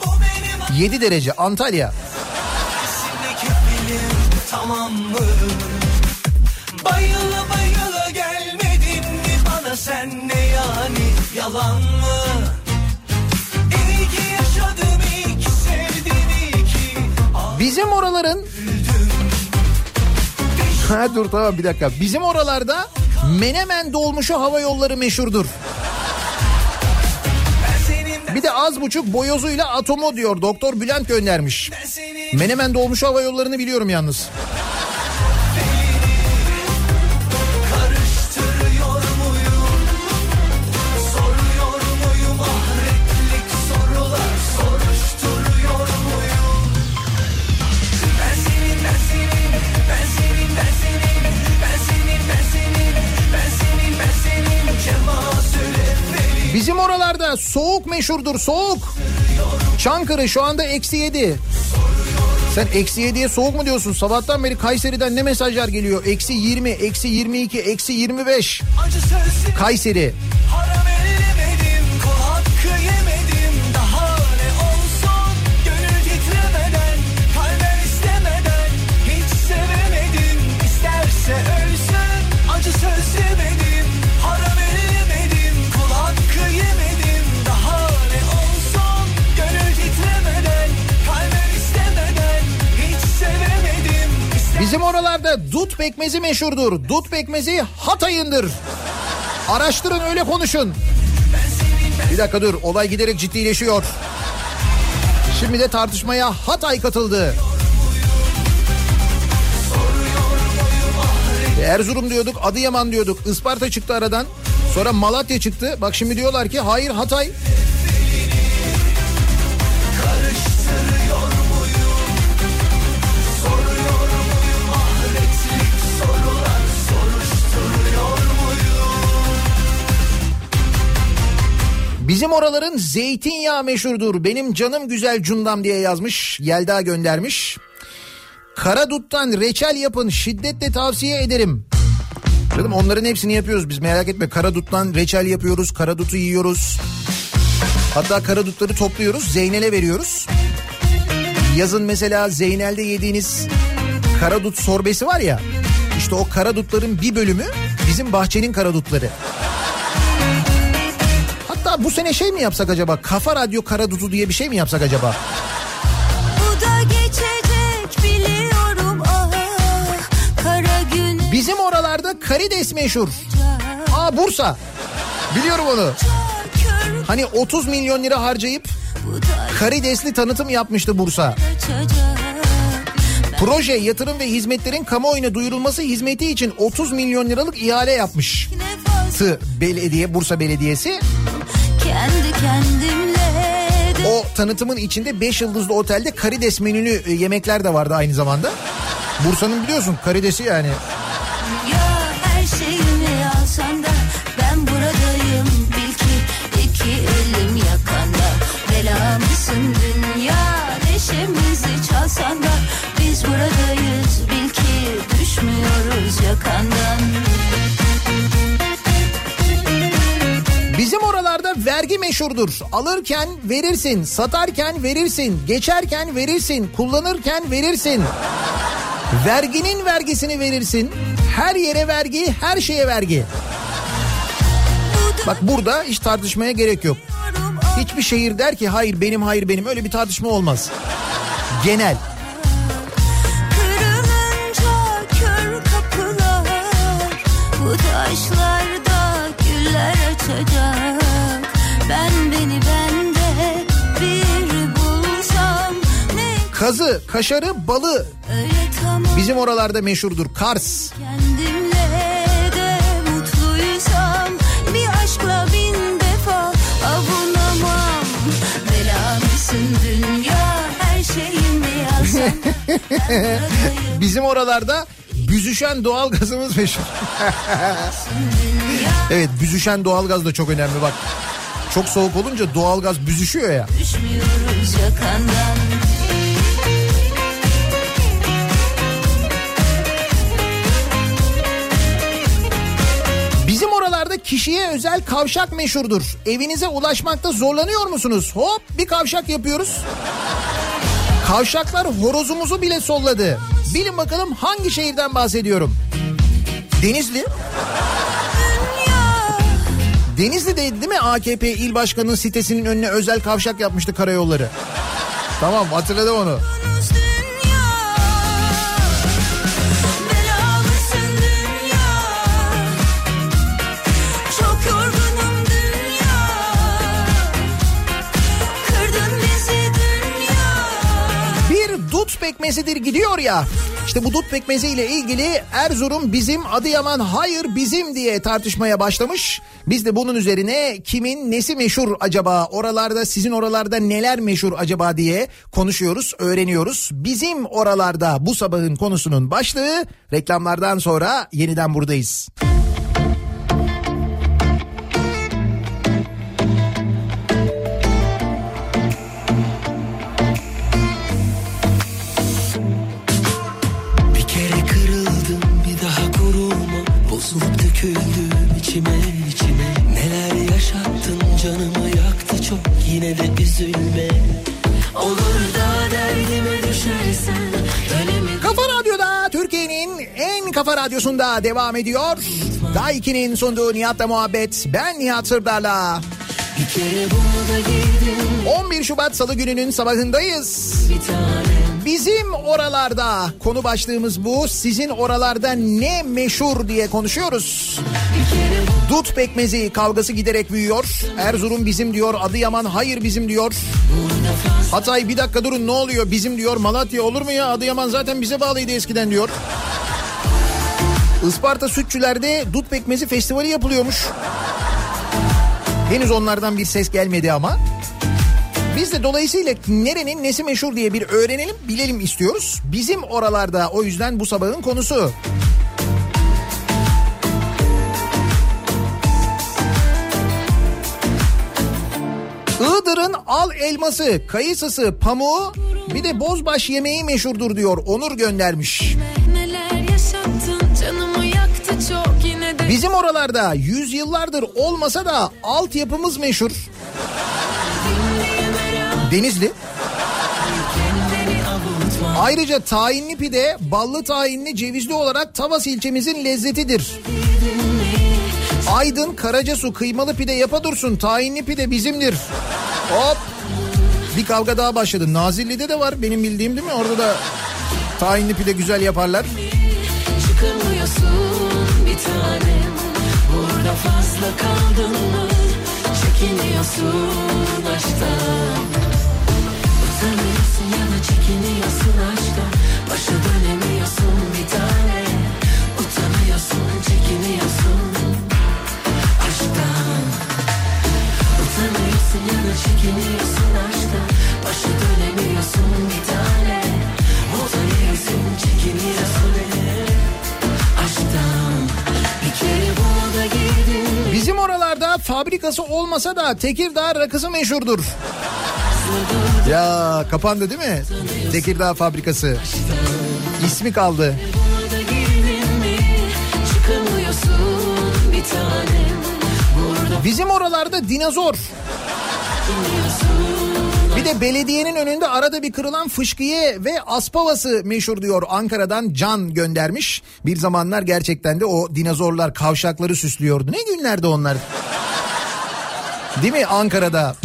[SPEAKER 1] 7 derece Antalya.
[SPEAKER 3] Tamam mı? Bayıla bayıla gelmedin mi bana sen ne yani yalan mı? İyi yaşadım iyi ki sevdim iyi ki
[SPEAKER 1] Bizim oraların Ha dur tamam bir dakika. Bizim oralarda Menemen dolmuşu hava yolları meşhurdur. Bir de az buçuk boyozuyla atomu diyor. Doktor Bülent göndermiş. Menemen dolmuş hava yollarını biliyorum yalnız. Bizim oralarda soğuk meşhurdur soğuk. Çankırı şu anda eksi yedi. Sen eksi yediye soğuk mu diyorsun? Sabahtan beri Kayseri'den ne mesajlar geliyor? Eksi 20, eksi 22, eksi 25.
[SPEAKER 3] acı sözle
[SPEAKER 1] Kayseri. Bizim oralarda dut pekmezi meşhurdur. Dut pekmezi Hatay'ındır. Araştırın öyle konuşun. Bir dakika dur olay giderek ciddileşiyor. Şimdi de tartışmaya Hatay katıldı. Erzurum diyorduk, Adıyaman diyorduk, Isparta çıktı aradan. Sonra Malatya çıktı. Bak şimdi diyorlar ki hayır Hatay. Bizim oraların zeytinyağı meşhurdur. Benim canım güzel cundam diye yazmış. Yelda göndermiş. Karadut'tan reçel yapın şiddetle tavsiye ederim. Canım onların hepsini yapıyoruz biz merak etme. Karadut'tan reçel yapıyoruz. Karadutu yiyoruz. Hatta karadutları topluyoruz. Zeynel'e veriyoruz. Yazın mesela Zeynel'de yediğiniz karadut sorbesi var ya. İşte o karadutların bir bölümü bizim bahçenin karadutları. Bu sene şey mi yapsak acaba? Kafa Radyo Karadutu diye bir şey mi yapsak acaba?
[SPEAKER 2] Ah
[SPEAKER 1] Bizim oralarda karides meşhur. Aa Bursa. Biliyorum onu. Hani 30 milyon lira harcayıp karidesli tanıtım yapmıştı Bursa. Proje yatırım ve hizmetlerin kamuoyuna duyurulması hizmeti için 30 milyon liralık ihale yapmış.
[SPEAKER 2] nefes
[SPEAKER 1] belediye Bursa Belediyesi.
[SPEAKER 2] Kendi kendimle
[SPEAKER 1] O tanıtımın içinde 5 yıldızlı otelde karides menülü e, yemekler de vardı aynı zamanda. Bursa'nın biliyorsun karidesi yani.
[SPEAKER 2] Ya her şeyimi alsan da ben buradayım. Bil ki iki elim yakanda. Bela mısın dünya? Neşemizi çalsan da biz buradayız. Bil ki düşmüyoruz yakandan
[SPEAKER 1] vergi meşhurdur. Alırken verirsin, satarken verirsin, geçerken verirsin, kullanırken verirsin. Verginin vergisini verirsin. Her yere vergi, her şeye vergi. Bak burada hiç tartışmaya gerek yok. Hiçbir şehir der ki hayır benim hayır benim öyle bir tartışma olmaz. Genel.
[SPEAKER 2] Kırılınca kapılar Bu taşlarda güller açacak Ben beni bende bir bulsam Ne
[SPEAKER 1] Kazı, kaşarı, balı bizim oralarda meşhurdur. Kars.
[SPEAKER 2] Kendimle de mutluysam Bir aşkla bin defa avunamam Bela mısın dünya her şeyimi buradayım
[SPEAKER 1] Bizim oralarda büzüşen doğalgazımız meşhur. Evet büzüşen doğalgaz da çok önemli bak. Çok soğuk olunca doğalgaz büzüşüyor ya.
[SPEAKER 2] Düşmüyoruz yakandan
[SPEAKER 1] Bizim oralarda kişiye özel kavşak meşhurdur. Evinize ulaşmakta zorlanıyor musunuz? Hop bir kavşak yapıyoruz. Kavşaklar horozumuzu bile solladı. Bilin bakalım hangi şehirden bahsediyorum? Denizli. Denizli'deydi değil mi AKP il başkanının sitesinin önüne özel kavşak yapmıştı karayolları. Tamam hatırladım onu. Bir dut pekmezidir gidiyor ya. İşte bu dut pekmezi ile ilgili Erzurum bizim Adıyaman hayır bizim diye tartışmaya başlamış. Biz de bunun üzerine kimin nesi meşhur acaba oralarda sizin oralarda neler meşhur acaba diye konuşuyoruz öğreniyoruz. Bizim oralarda bu sabahın konusunun başlığı reklamlardan sonra yeniden buradayız.
[SPEAKER 11] Bir döküldüm içime içime Neler yaşattın canımı yaktı çok Yine de üzülme Olur da derdime düşersen
[SPEAKER 1] Kafa Radyo'da Türkiye'nin en kafa radyosunda devam ediyor. Daha 2'nin sunduğu Nihat'la muhabbet. Ben Nihat Sırdar'la.
[SPEAKER 11] bir kere bunu da girdim
[SPEAKER 1] 11 Şubat Salı gününün sabahındayız.
[SPEAKER 11] bir tanem
[SPEAKER 1] Bizim oralarda konu başlığımız bu. Sizin oralarda ne meşhur diye konuşuyoruz. Dut pekmezi kavgası giderek büyüyor. Erzurum bizim diyor. Adıyaman hayır bizim diyor. Hatay bir dakika durun ne oluyor bizim diyor. Malatya olur mu ya Adıyaman zaten bize bağlıydı eskiden diyor. Isparta Sütçüler'de dut pekmezi festivali yapılıyormuş. Henüz onlardan bir ses gelmedi ama. Biz de dolayısıyla nerenin nesi meşhur diye bir öğrenelim, bilelim istiyoruz. Bizim oralarda o yüzden bu sabahın konusu. Iğdır'ın al elması, kayısısı, pamuğu bir de bozbaş yemeği meşhurdur diyor. Onur göndermiş. Bizim oralarda yüzyıllardır olmasa da altyapımız meşhur. Denizli. Ayrıca tahinli pide ballı tahinli cevizli olarak Tavas ilçemizin lezzetidir. Aydın Karacasu kıymalı pide yapa dursun tahinli pide bizimdir. Hop bir kavga daha başladı. Nazilli'de de var benim bildiğim değil mi? Orada da tahinli pide güzel yaparlar.
[SPEAKER 3] Çıkamıyorsun bir tanem Burada fazla kaldın mı Çekiniyorsun aşktan Başa dönemiyorsun bir tane. Utanıyorsun çekiniyorsun. Aşktan. Utanıyorsun ya da çekiniyorsun aşktan. Başa dönemiyorsun bir tane. Utanıyorsun çekiniyorsun. Aşktan. Bir kere buna da girdin?
[SPEAKER 1] Bizim oralarda fabrikası olmasa da Tekirdağ rakısı meşhurdur. Ya kapandı değil mi? Tekirdağ fabrikası. İsmi kaldı. Bizim oralarda dinozor. Bir de belediyenin önünde arada bir kırılan fışkıye ve aspavası meşhur diyor. Ankara'dan Can göndermiş. Bir zamanlar gerçekten de o dinozorlar kavşakları süslüyordu. Ne günlerdi onlar? Değil mi Ankara'da?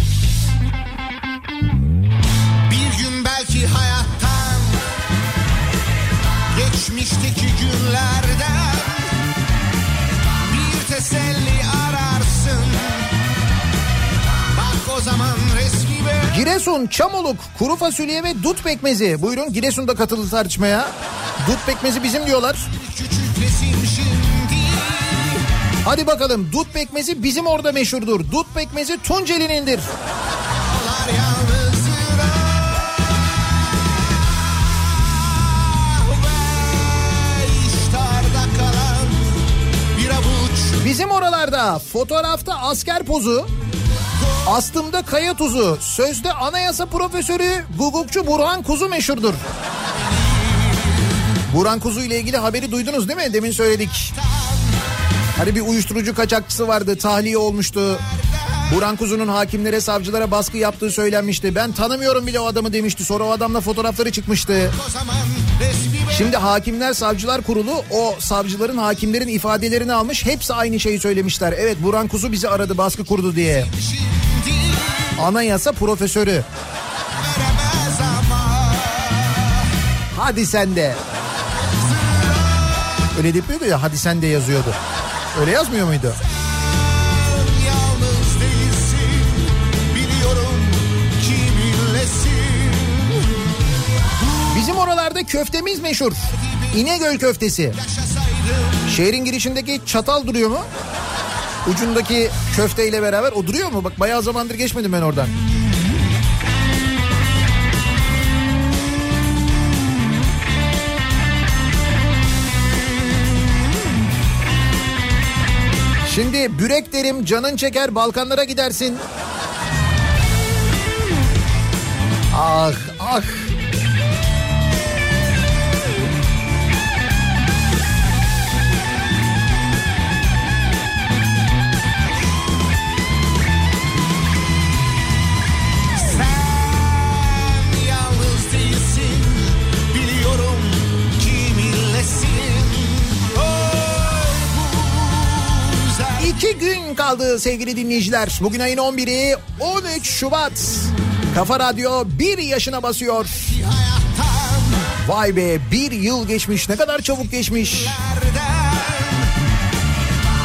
[SPEAKER 1] Giresun, Çamoluk, kuru fasulye ve dut pekmezi. Buyurun Giresun'da katıldı tartışmaya. Dut pekmezi bizim diyorlar. Hadi bakalım dut pekmezi bizim orada meşhurdur. Dut pekmezi Tunceli'nindir. Bizim oralarda fotoğrafta asker pozu, astımda kaya tuzu, sözde anayasa profesörü Gugukçu Burhan Kuzu meşhurdur. Burhan Kuzu ile ilgili haberi duydunuz değil mi? Demin söyledik. Hani bir uyuşturucu kaçakçısı vardı, tahliye olmuştu. Burhan Kuzu'nun hakimlere, savcılara baskı yaptığı söylenmişti. Ben tanımıyorum bile o adamı demişti. Sonra o adamla fotoğrafları çıkmıştı. Şimdi Hakimler Savcılar Kurulu o savcıların hakimlerin ifadelerini almış. Hepsi aynı şeyi söylemişler. Evet Burhan Kuzu bizi aradı baskı kurdu diye.
[SPEAKER 12] şimdi
[SPEAKER 1] Anayasa profesörü. Hadi sen de. Öyle yapıyordu ya hadi sen de yazıyordu. Öyle yazmıyor muydu? Bizim oralarda köftemiz meşhur. İnegöl köftesi. Şehrin girişindeki çatal duruyor mu? Ucundaki köfteyle beraber o duruyor mu? Bak bayağı zamandır geçmedim ben oradan. Şimdi bürek derim canın çeker Balkanlara gidersin. Ah ah. Gün kaldı sevgili dinleyiciler. Bugün ayın 11'i 13 Şubat. Kafa Radyo bir yaşına basıyor. Vay be bir yıl geçmiş ne kadar çabuk geçmiş.
[SPEAKER 12] nereden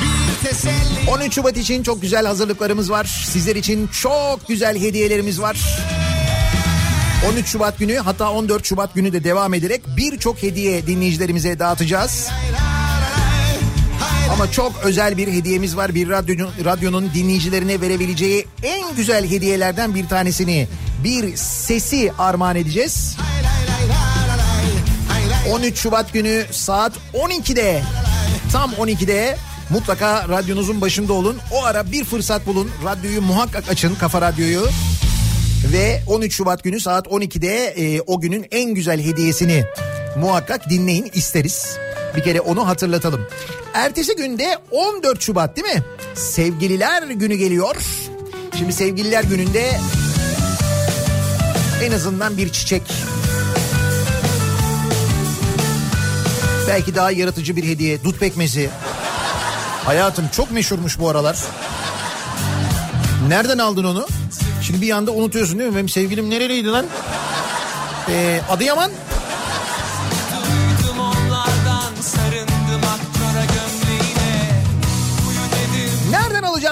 [SPEAKER 12] Bir teselli
[SPEAKER 1] 13 Şubat için çok güzel hazırlıklarımız var. Sizler için çok güzel hediyelerimiz var. 13 Şubat günü hatta 14 Şubat günü de devam ederek birçok hediye dinleyicilerimize dağıtacağız. Ama çok özel bir hediyemiz var. Bir radyonun, radyonun dinleyicilerine verebileceği en güzel hediyelerden bir tanesini bir sesi armağan edeceğiz. 13 Şubat günü saat 12'de tam 12'de mutlaka radyonuzun başında olun. O ara bir fırsat bulun. Radyoyu muhakkak açın Kafa Radyoyu. Ve 13 Şubat günü saat 12'de e, o günün en güzel hediyesini muhakkak dinleyin isteriz. Bir kere onu hatırlatalım. Ertesi günde 14 Şubat değil mi? Sevgililer günü geliyor. Şimdi sevgililer gününde en azından bir çiçek Belki daha yaratıcı bir hediye. Dut pekmezi. Hayatım çok meşhurmuş bu aralar. Nereden aldın onu? Şimdi bir anda unutuyorsun değil mi? Benim sevgilim nereliydi lan? Ee, Adıyaman.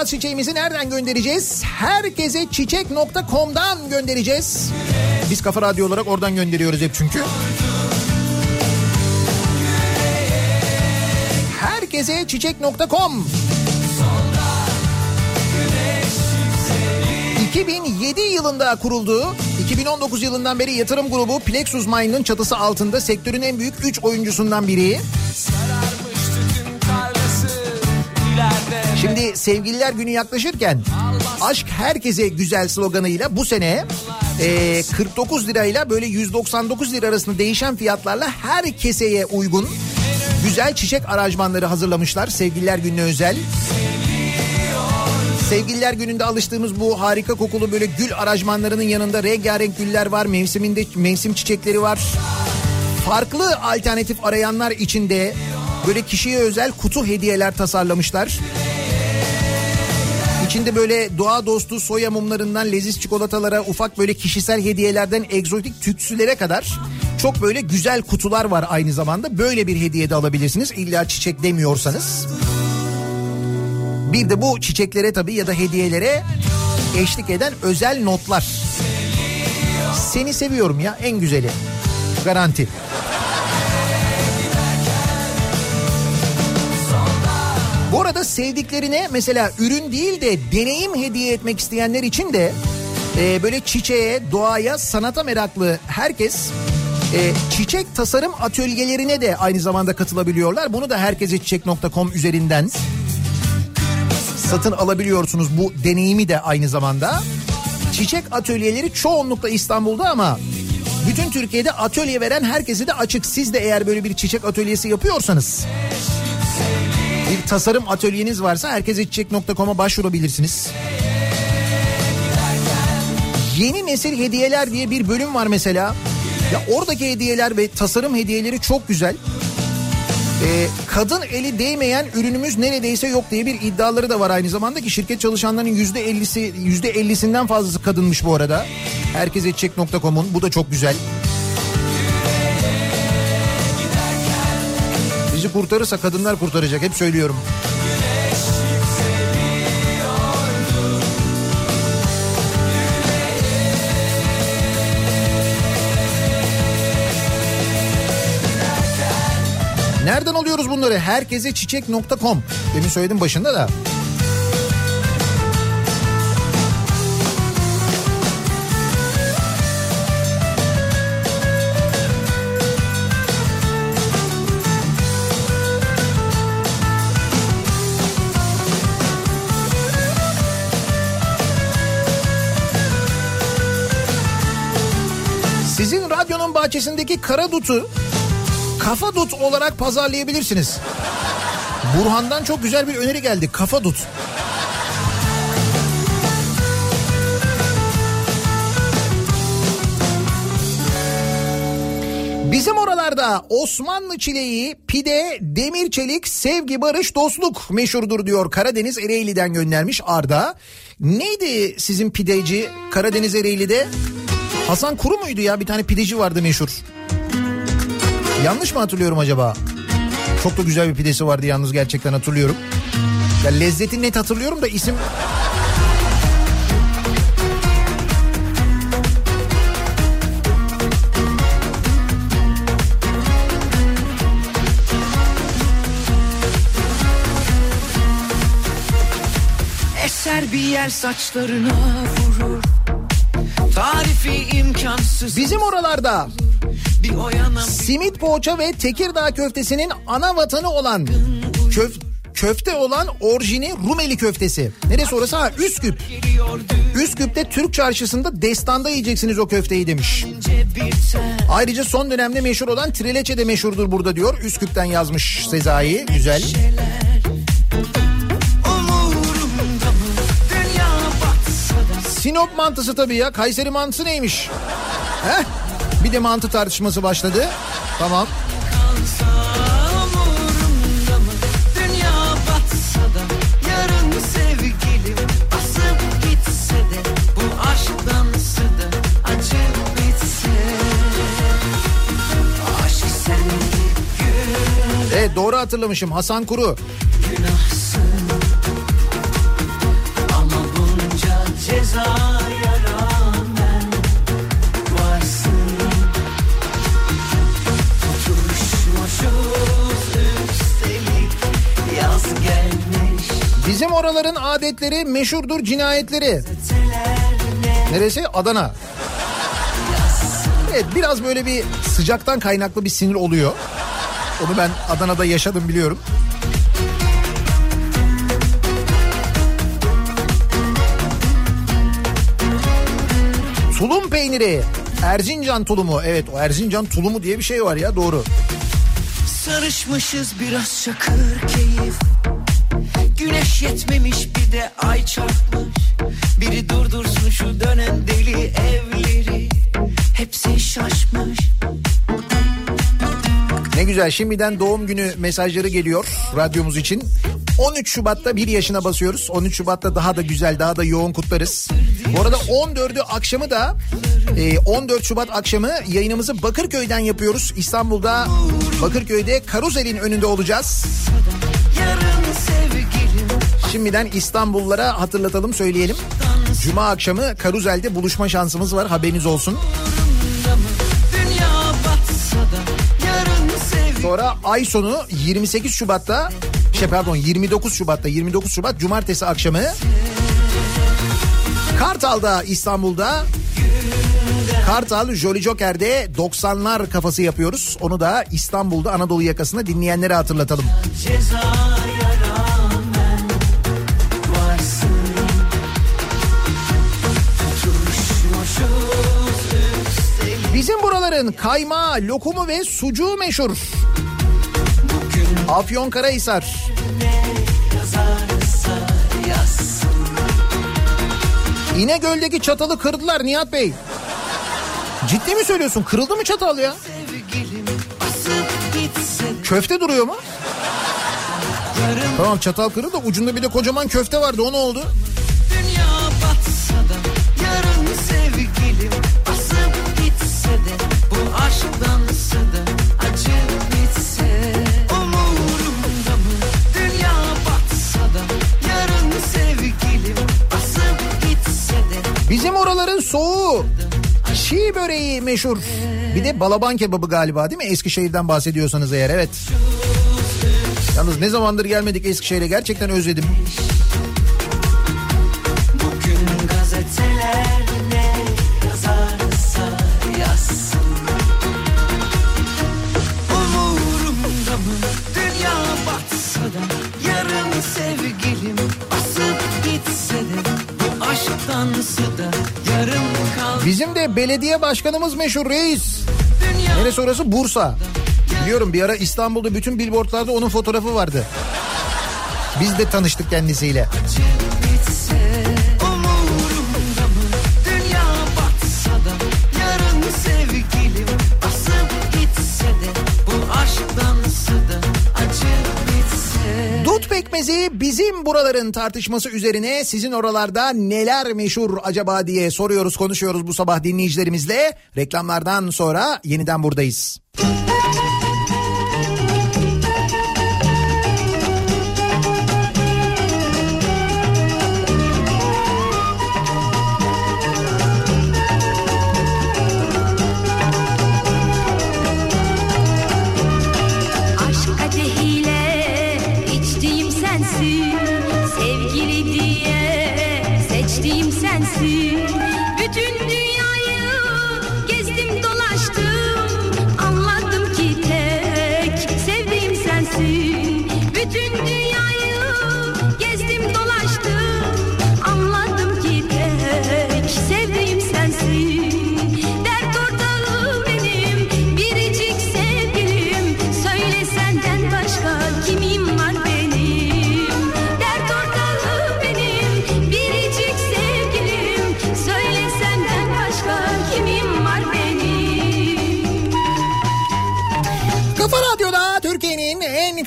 [SPEAKER 1] Alacağız çiçeğimizi? Nereden göndereceğiz? Herkese çiçek.com'dan göndereceğiz. Biz Kafa Radyo olarak oradan gönderiyoruz hep çünkü. Herkese çiçek.com 2007 yılında kurulduğu, 2019 yılından beri yatırım grubu Plexus Mind'ın çatısı altında sektörün en büyük 3 oyuncusundan biri.
[SPEAKER 3] sararmış
[SPEAKER 1] Şimdi sevgililer günü yaklaşırken aşk herkese güzel sloganıyla bu sene e, 49 lirayla böyle 199 lira arasında değişen fiyatlarla her keseye uygun güzel çiçek aranjmanları hazırlamışlar sevgililer gününe özel. Sevgililer gününde alıştığımız bu harika kokulu böyle gül aranjmanlarının yanında rengarenk güller var. Mevsiminde mevsim çiçekleri var. Farklı alternatif arayanlar için de böyle kişiye özel kutu hediyeler tasarlamışlar. İçinde böyle doğa dostu soya mumlarından leziz çikolatalara ufak böyle kişisel hediyelerden egzotik tütsülere kadar çok böyle güzel kutular var aynı zamanda. Böyle bir hediye de alabilirsiniz illa çiçek demiyorsanız. Bir de bu çiçeklere tabii ya da hediyelere eşlik eden özel notlar. Seni seviyorum ya en güzeli. Garanti. Bu arada sevdiklerine mesela ürün değil de deneyim hediye etmek isteyenler için de e, böyle çiçeğe, doğaya, sanata meraklı herkes e, çiçek tasarım atölyelerine de aynı zamanda katılabiliyorlar. Bunu da herkese çiçek.com üzerinden satın alabiliyorsunuz bu deneyimi de aynı zamanda. Çiçek atölyeleri çoğunlukla İstanbul'da ama bütün Türkiye'de atölye veren herkese de açık. Siz de eğer böyle bir çiçek atölyesi yapıyorsanız bir tasarım atölyeniz varsa herkese çiçek.com'a başvurabilirsiniz. Yeni nesil hediyeler diye bir bölüm var mesela. Ya oradaki hediyeler ve tasarım hediyeleri çok güzel. Ee, kadın eli değmeyen ürünümüz neredeyse yok diye bir iddiaları da var aynı zamanda ki şirket çalışanlarının yüzde ellisi yüzde ellisinden fazlası kadınmış bu arada. Herkese çek.com'un bu da çok güzel. Kurtarırsa kadınlar kurtaracak hep söylüyorum. Nereden alıyoruz bunları? Herkese çiçek.com. Demin söyledim başında da. Bahçesindeki kara dutu kafa dut olarak pazarlayabilirsiniz. Burhan'dan çok güzel bir öneri geldi. Kafa dut. Bizim oralarda Osmanlı çileği, pide, demir çelik, sevgi, barış, dostluk meşhurdur diyor Karadeniz Ereğli'den göndermiş Arda. Neydi sizin pideci Karadeniz Ereğli'de? Hasan Kuru muydu ya bir tane pideci vardı meşhur. Yanlış mı hatırlıyorum acaba? Çok da güzel bir pidesi vardı yalnız gerçekten hatırlıyorum. Ya lezzeti net hatırlıyorum da isim...
[SPEAKER 3] Eser bir yer saçlarına
[SPEAKER 1] Bizim oralarda simit poğaça ve Tekirdağ köftesinin ana vatanı olan köf köfte olan orijini Rumeli köftesi. Neresi orası? Ha Üsküp. Üsküp'te Türk çarşısında destanda yiyeceksiniz o köfteyi demiş. Ayrıca son dönemde meşhur olan trileçe de meşhurdur burada diyor. Üsküp'ten yazmış Sezai. Güzel.
[SPEAKER 3] Umurumda
[SPEAKER 1] Sinop mantısı tabii ya. Kayseri mantısı neymiş? Heh. Bir de mantı tartışması başladı. Tamam. Evet doğru hatırlamışım Hasan Kuru oraların adetleri meşhurdur cinayetleri. Neresi? Adana. Evet biraz böyle bir sıcaktan kaynaklı bir sinir oluyor. Onu ben Adana'da yaşadım biliyorum. Tulum peyniri. Erzincan tulumu. Evet o Erzincan tulumu diye bir şey var ya doğru.
[SPEAKER 3] Sarışmışız biraz şakır keyif Güneş yetmemiş bir de ay çarpmış Biri durdursun şu dönen deli evleri Hepsi şaşmış
[SPEAKER 1] Ne güzel şimdiden doğum günü mesajları geliyor radyomuz için. 13 Şubat'ta 1 yaşına basıyoruz. 13 Şubat'ta daha da güzel daha da yoğun kutlarız. Bu arada 14'ü akşamı da e, 14 Şubat akşamı yayınımızı Bakırköy'den yapıyoruz. İstanbul'da Bakırköy'de Karuzel'in önünde olacağız.
[SPEAKER 3] Yarın
[SPEAKER 1] Şimdiden İstanbullulara hatırlatalım söyleyelim. Cuma akşamı Karuzel'de buluşma şansımız var haberiniz olsun. Sonra ay sonu 28 Şubat'ta şey pardon 29 Şubat'ta 29 Şubat Cumartesi akşamı Kartal'da İstanbul'da Kartal Jolly Joker'de 90'lar kafası yapıyoruz. Onu da İstanbul'da Anadolu yakasında dinleyenlere hatırlatalım.
[SPEAKER 3] Cezaya
[SPEAKER 1] Buraların kaymağı, lokumu ve sucuğu meşhur. Afyonkarahisar.
[SPEAKER 3] yazarsa yazsın
[SPEAKER 1] İnegöl'deki çatalı kırdılar Nihat Bey. Ciddi mi söylüyorsun? Kırıldı mı çatal ya? Köfte duruyor mu? Tamam çatal kırıldı da ucunda bir de kocaman köfte vardı o ne oldu?
[SPEAKER 3] Dünya batsa da yarın sevgilim asıp gitse de
[SPEAKER 1] Bizim oraların soğuğu. Çiğ böreği meşhur. Bir de balaban kebabı galiba değil mi? Eskişehir'den bahsediyorsanız eğer evet. Yalnız ne zamandır gelmedik Eskişehir'e gerçekten özledim.
[SPEAKER 3] De
[SPEAKER 1] belediye başkanımız meşhur reis. Neresi orası? Bursa. Biliyorum bir ara İstanbul'da bütün billboardlarda onun fotoğrafı vardı. Biz de tanıştık kendisiyle. Bizim buraların tartışması üzerine sizin oralarda neler meşhur acaba diye soruyoruz konuşuyoruz bu sabah dinleyicilerimizle. Reklamlardan sonra yeniden buradayız.
[SPEAKER 13] Aşk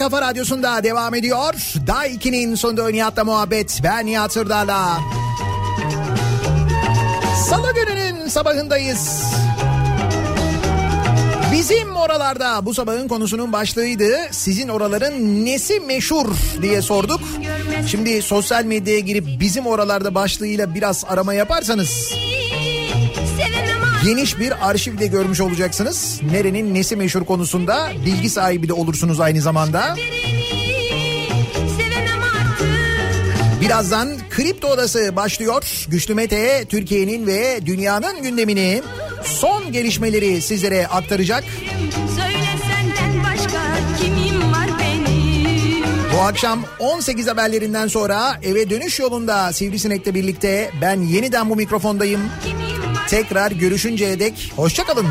[SPEAKER 1] kafa radyosunda devam ediyor. Day 2'nin sonunda Nihat'la muhabbet. Ben Nihat Sırdar'la. Salı gününün sabahındayız. Bizim oralarda bu sabahın konusunun başlığıydı. Sizin oraların nesi meşhur diye sorduk. Şimdi sosyal medyaya girip bizim oralarda başlığıyla biraz arama yaparsanız geniş bir arşiv de görmüş olacaksınız. Nerenin nesi meşhur konusunda bilgi sahibi de olursunuz aynı zamanda. Birazdan Kripto Odası başlıyor. Güçlü Mete Türkiye'nin ve dünyanın gündemini son gelişmeleri sizlere aktaracak.
[SPEAKER 13] Kimim?
[SPEAKER 1] Bu akşam 18 haberlerinden sonra eve dönüş yolunda Sivrisinek'le birlikte ben yeniden bu mikrofondayım. Tekrar görüşünceye dek hoşçakalın.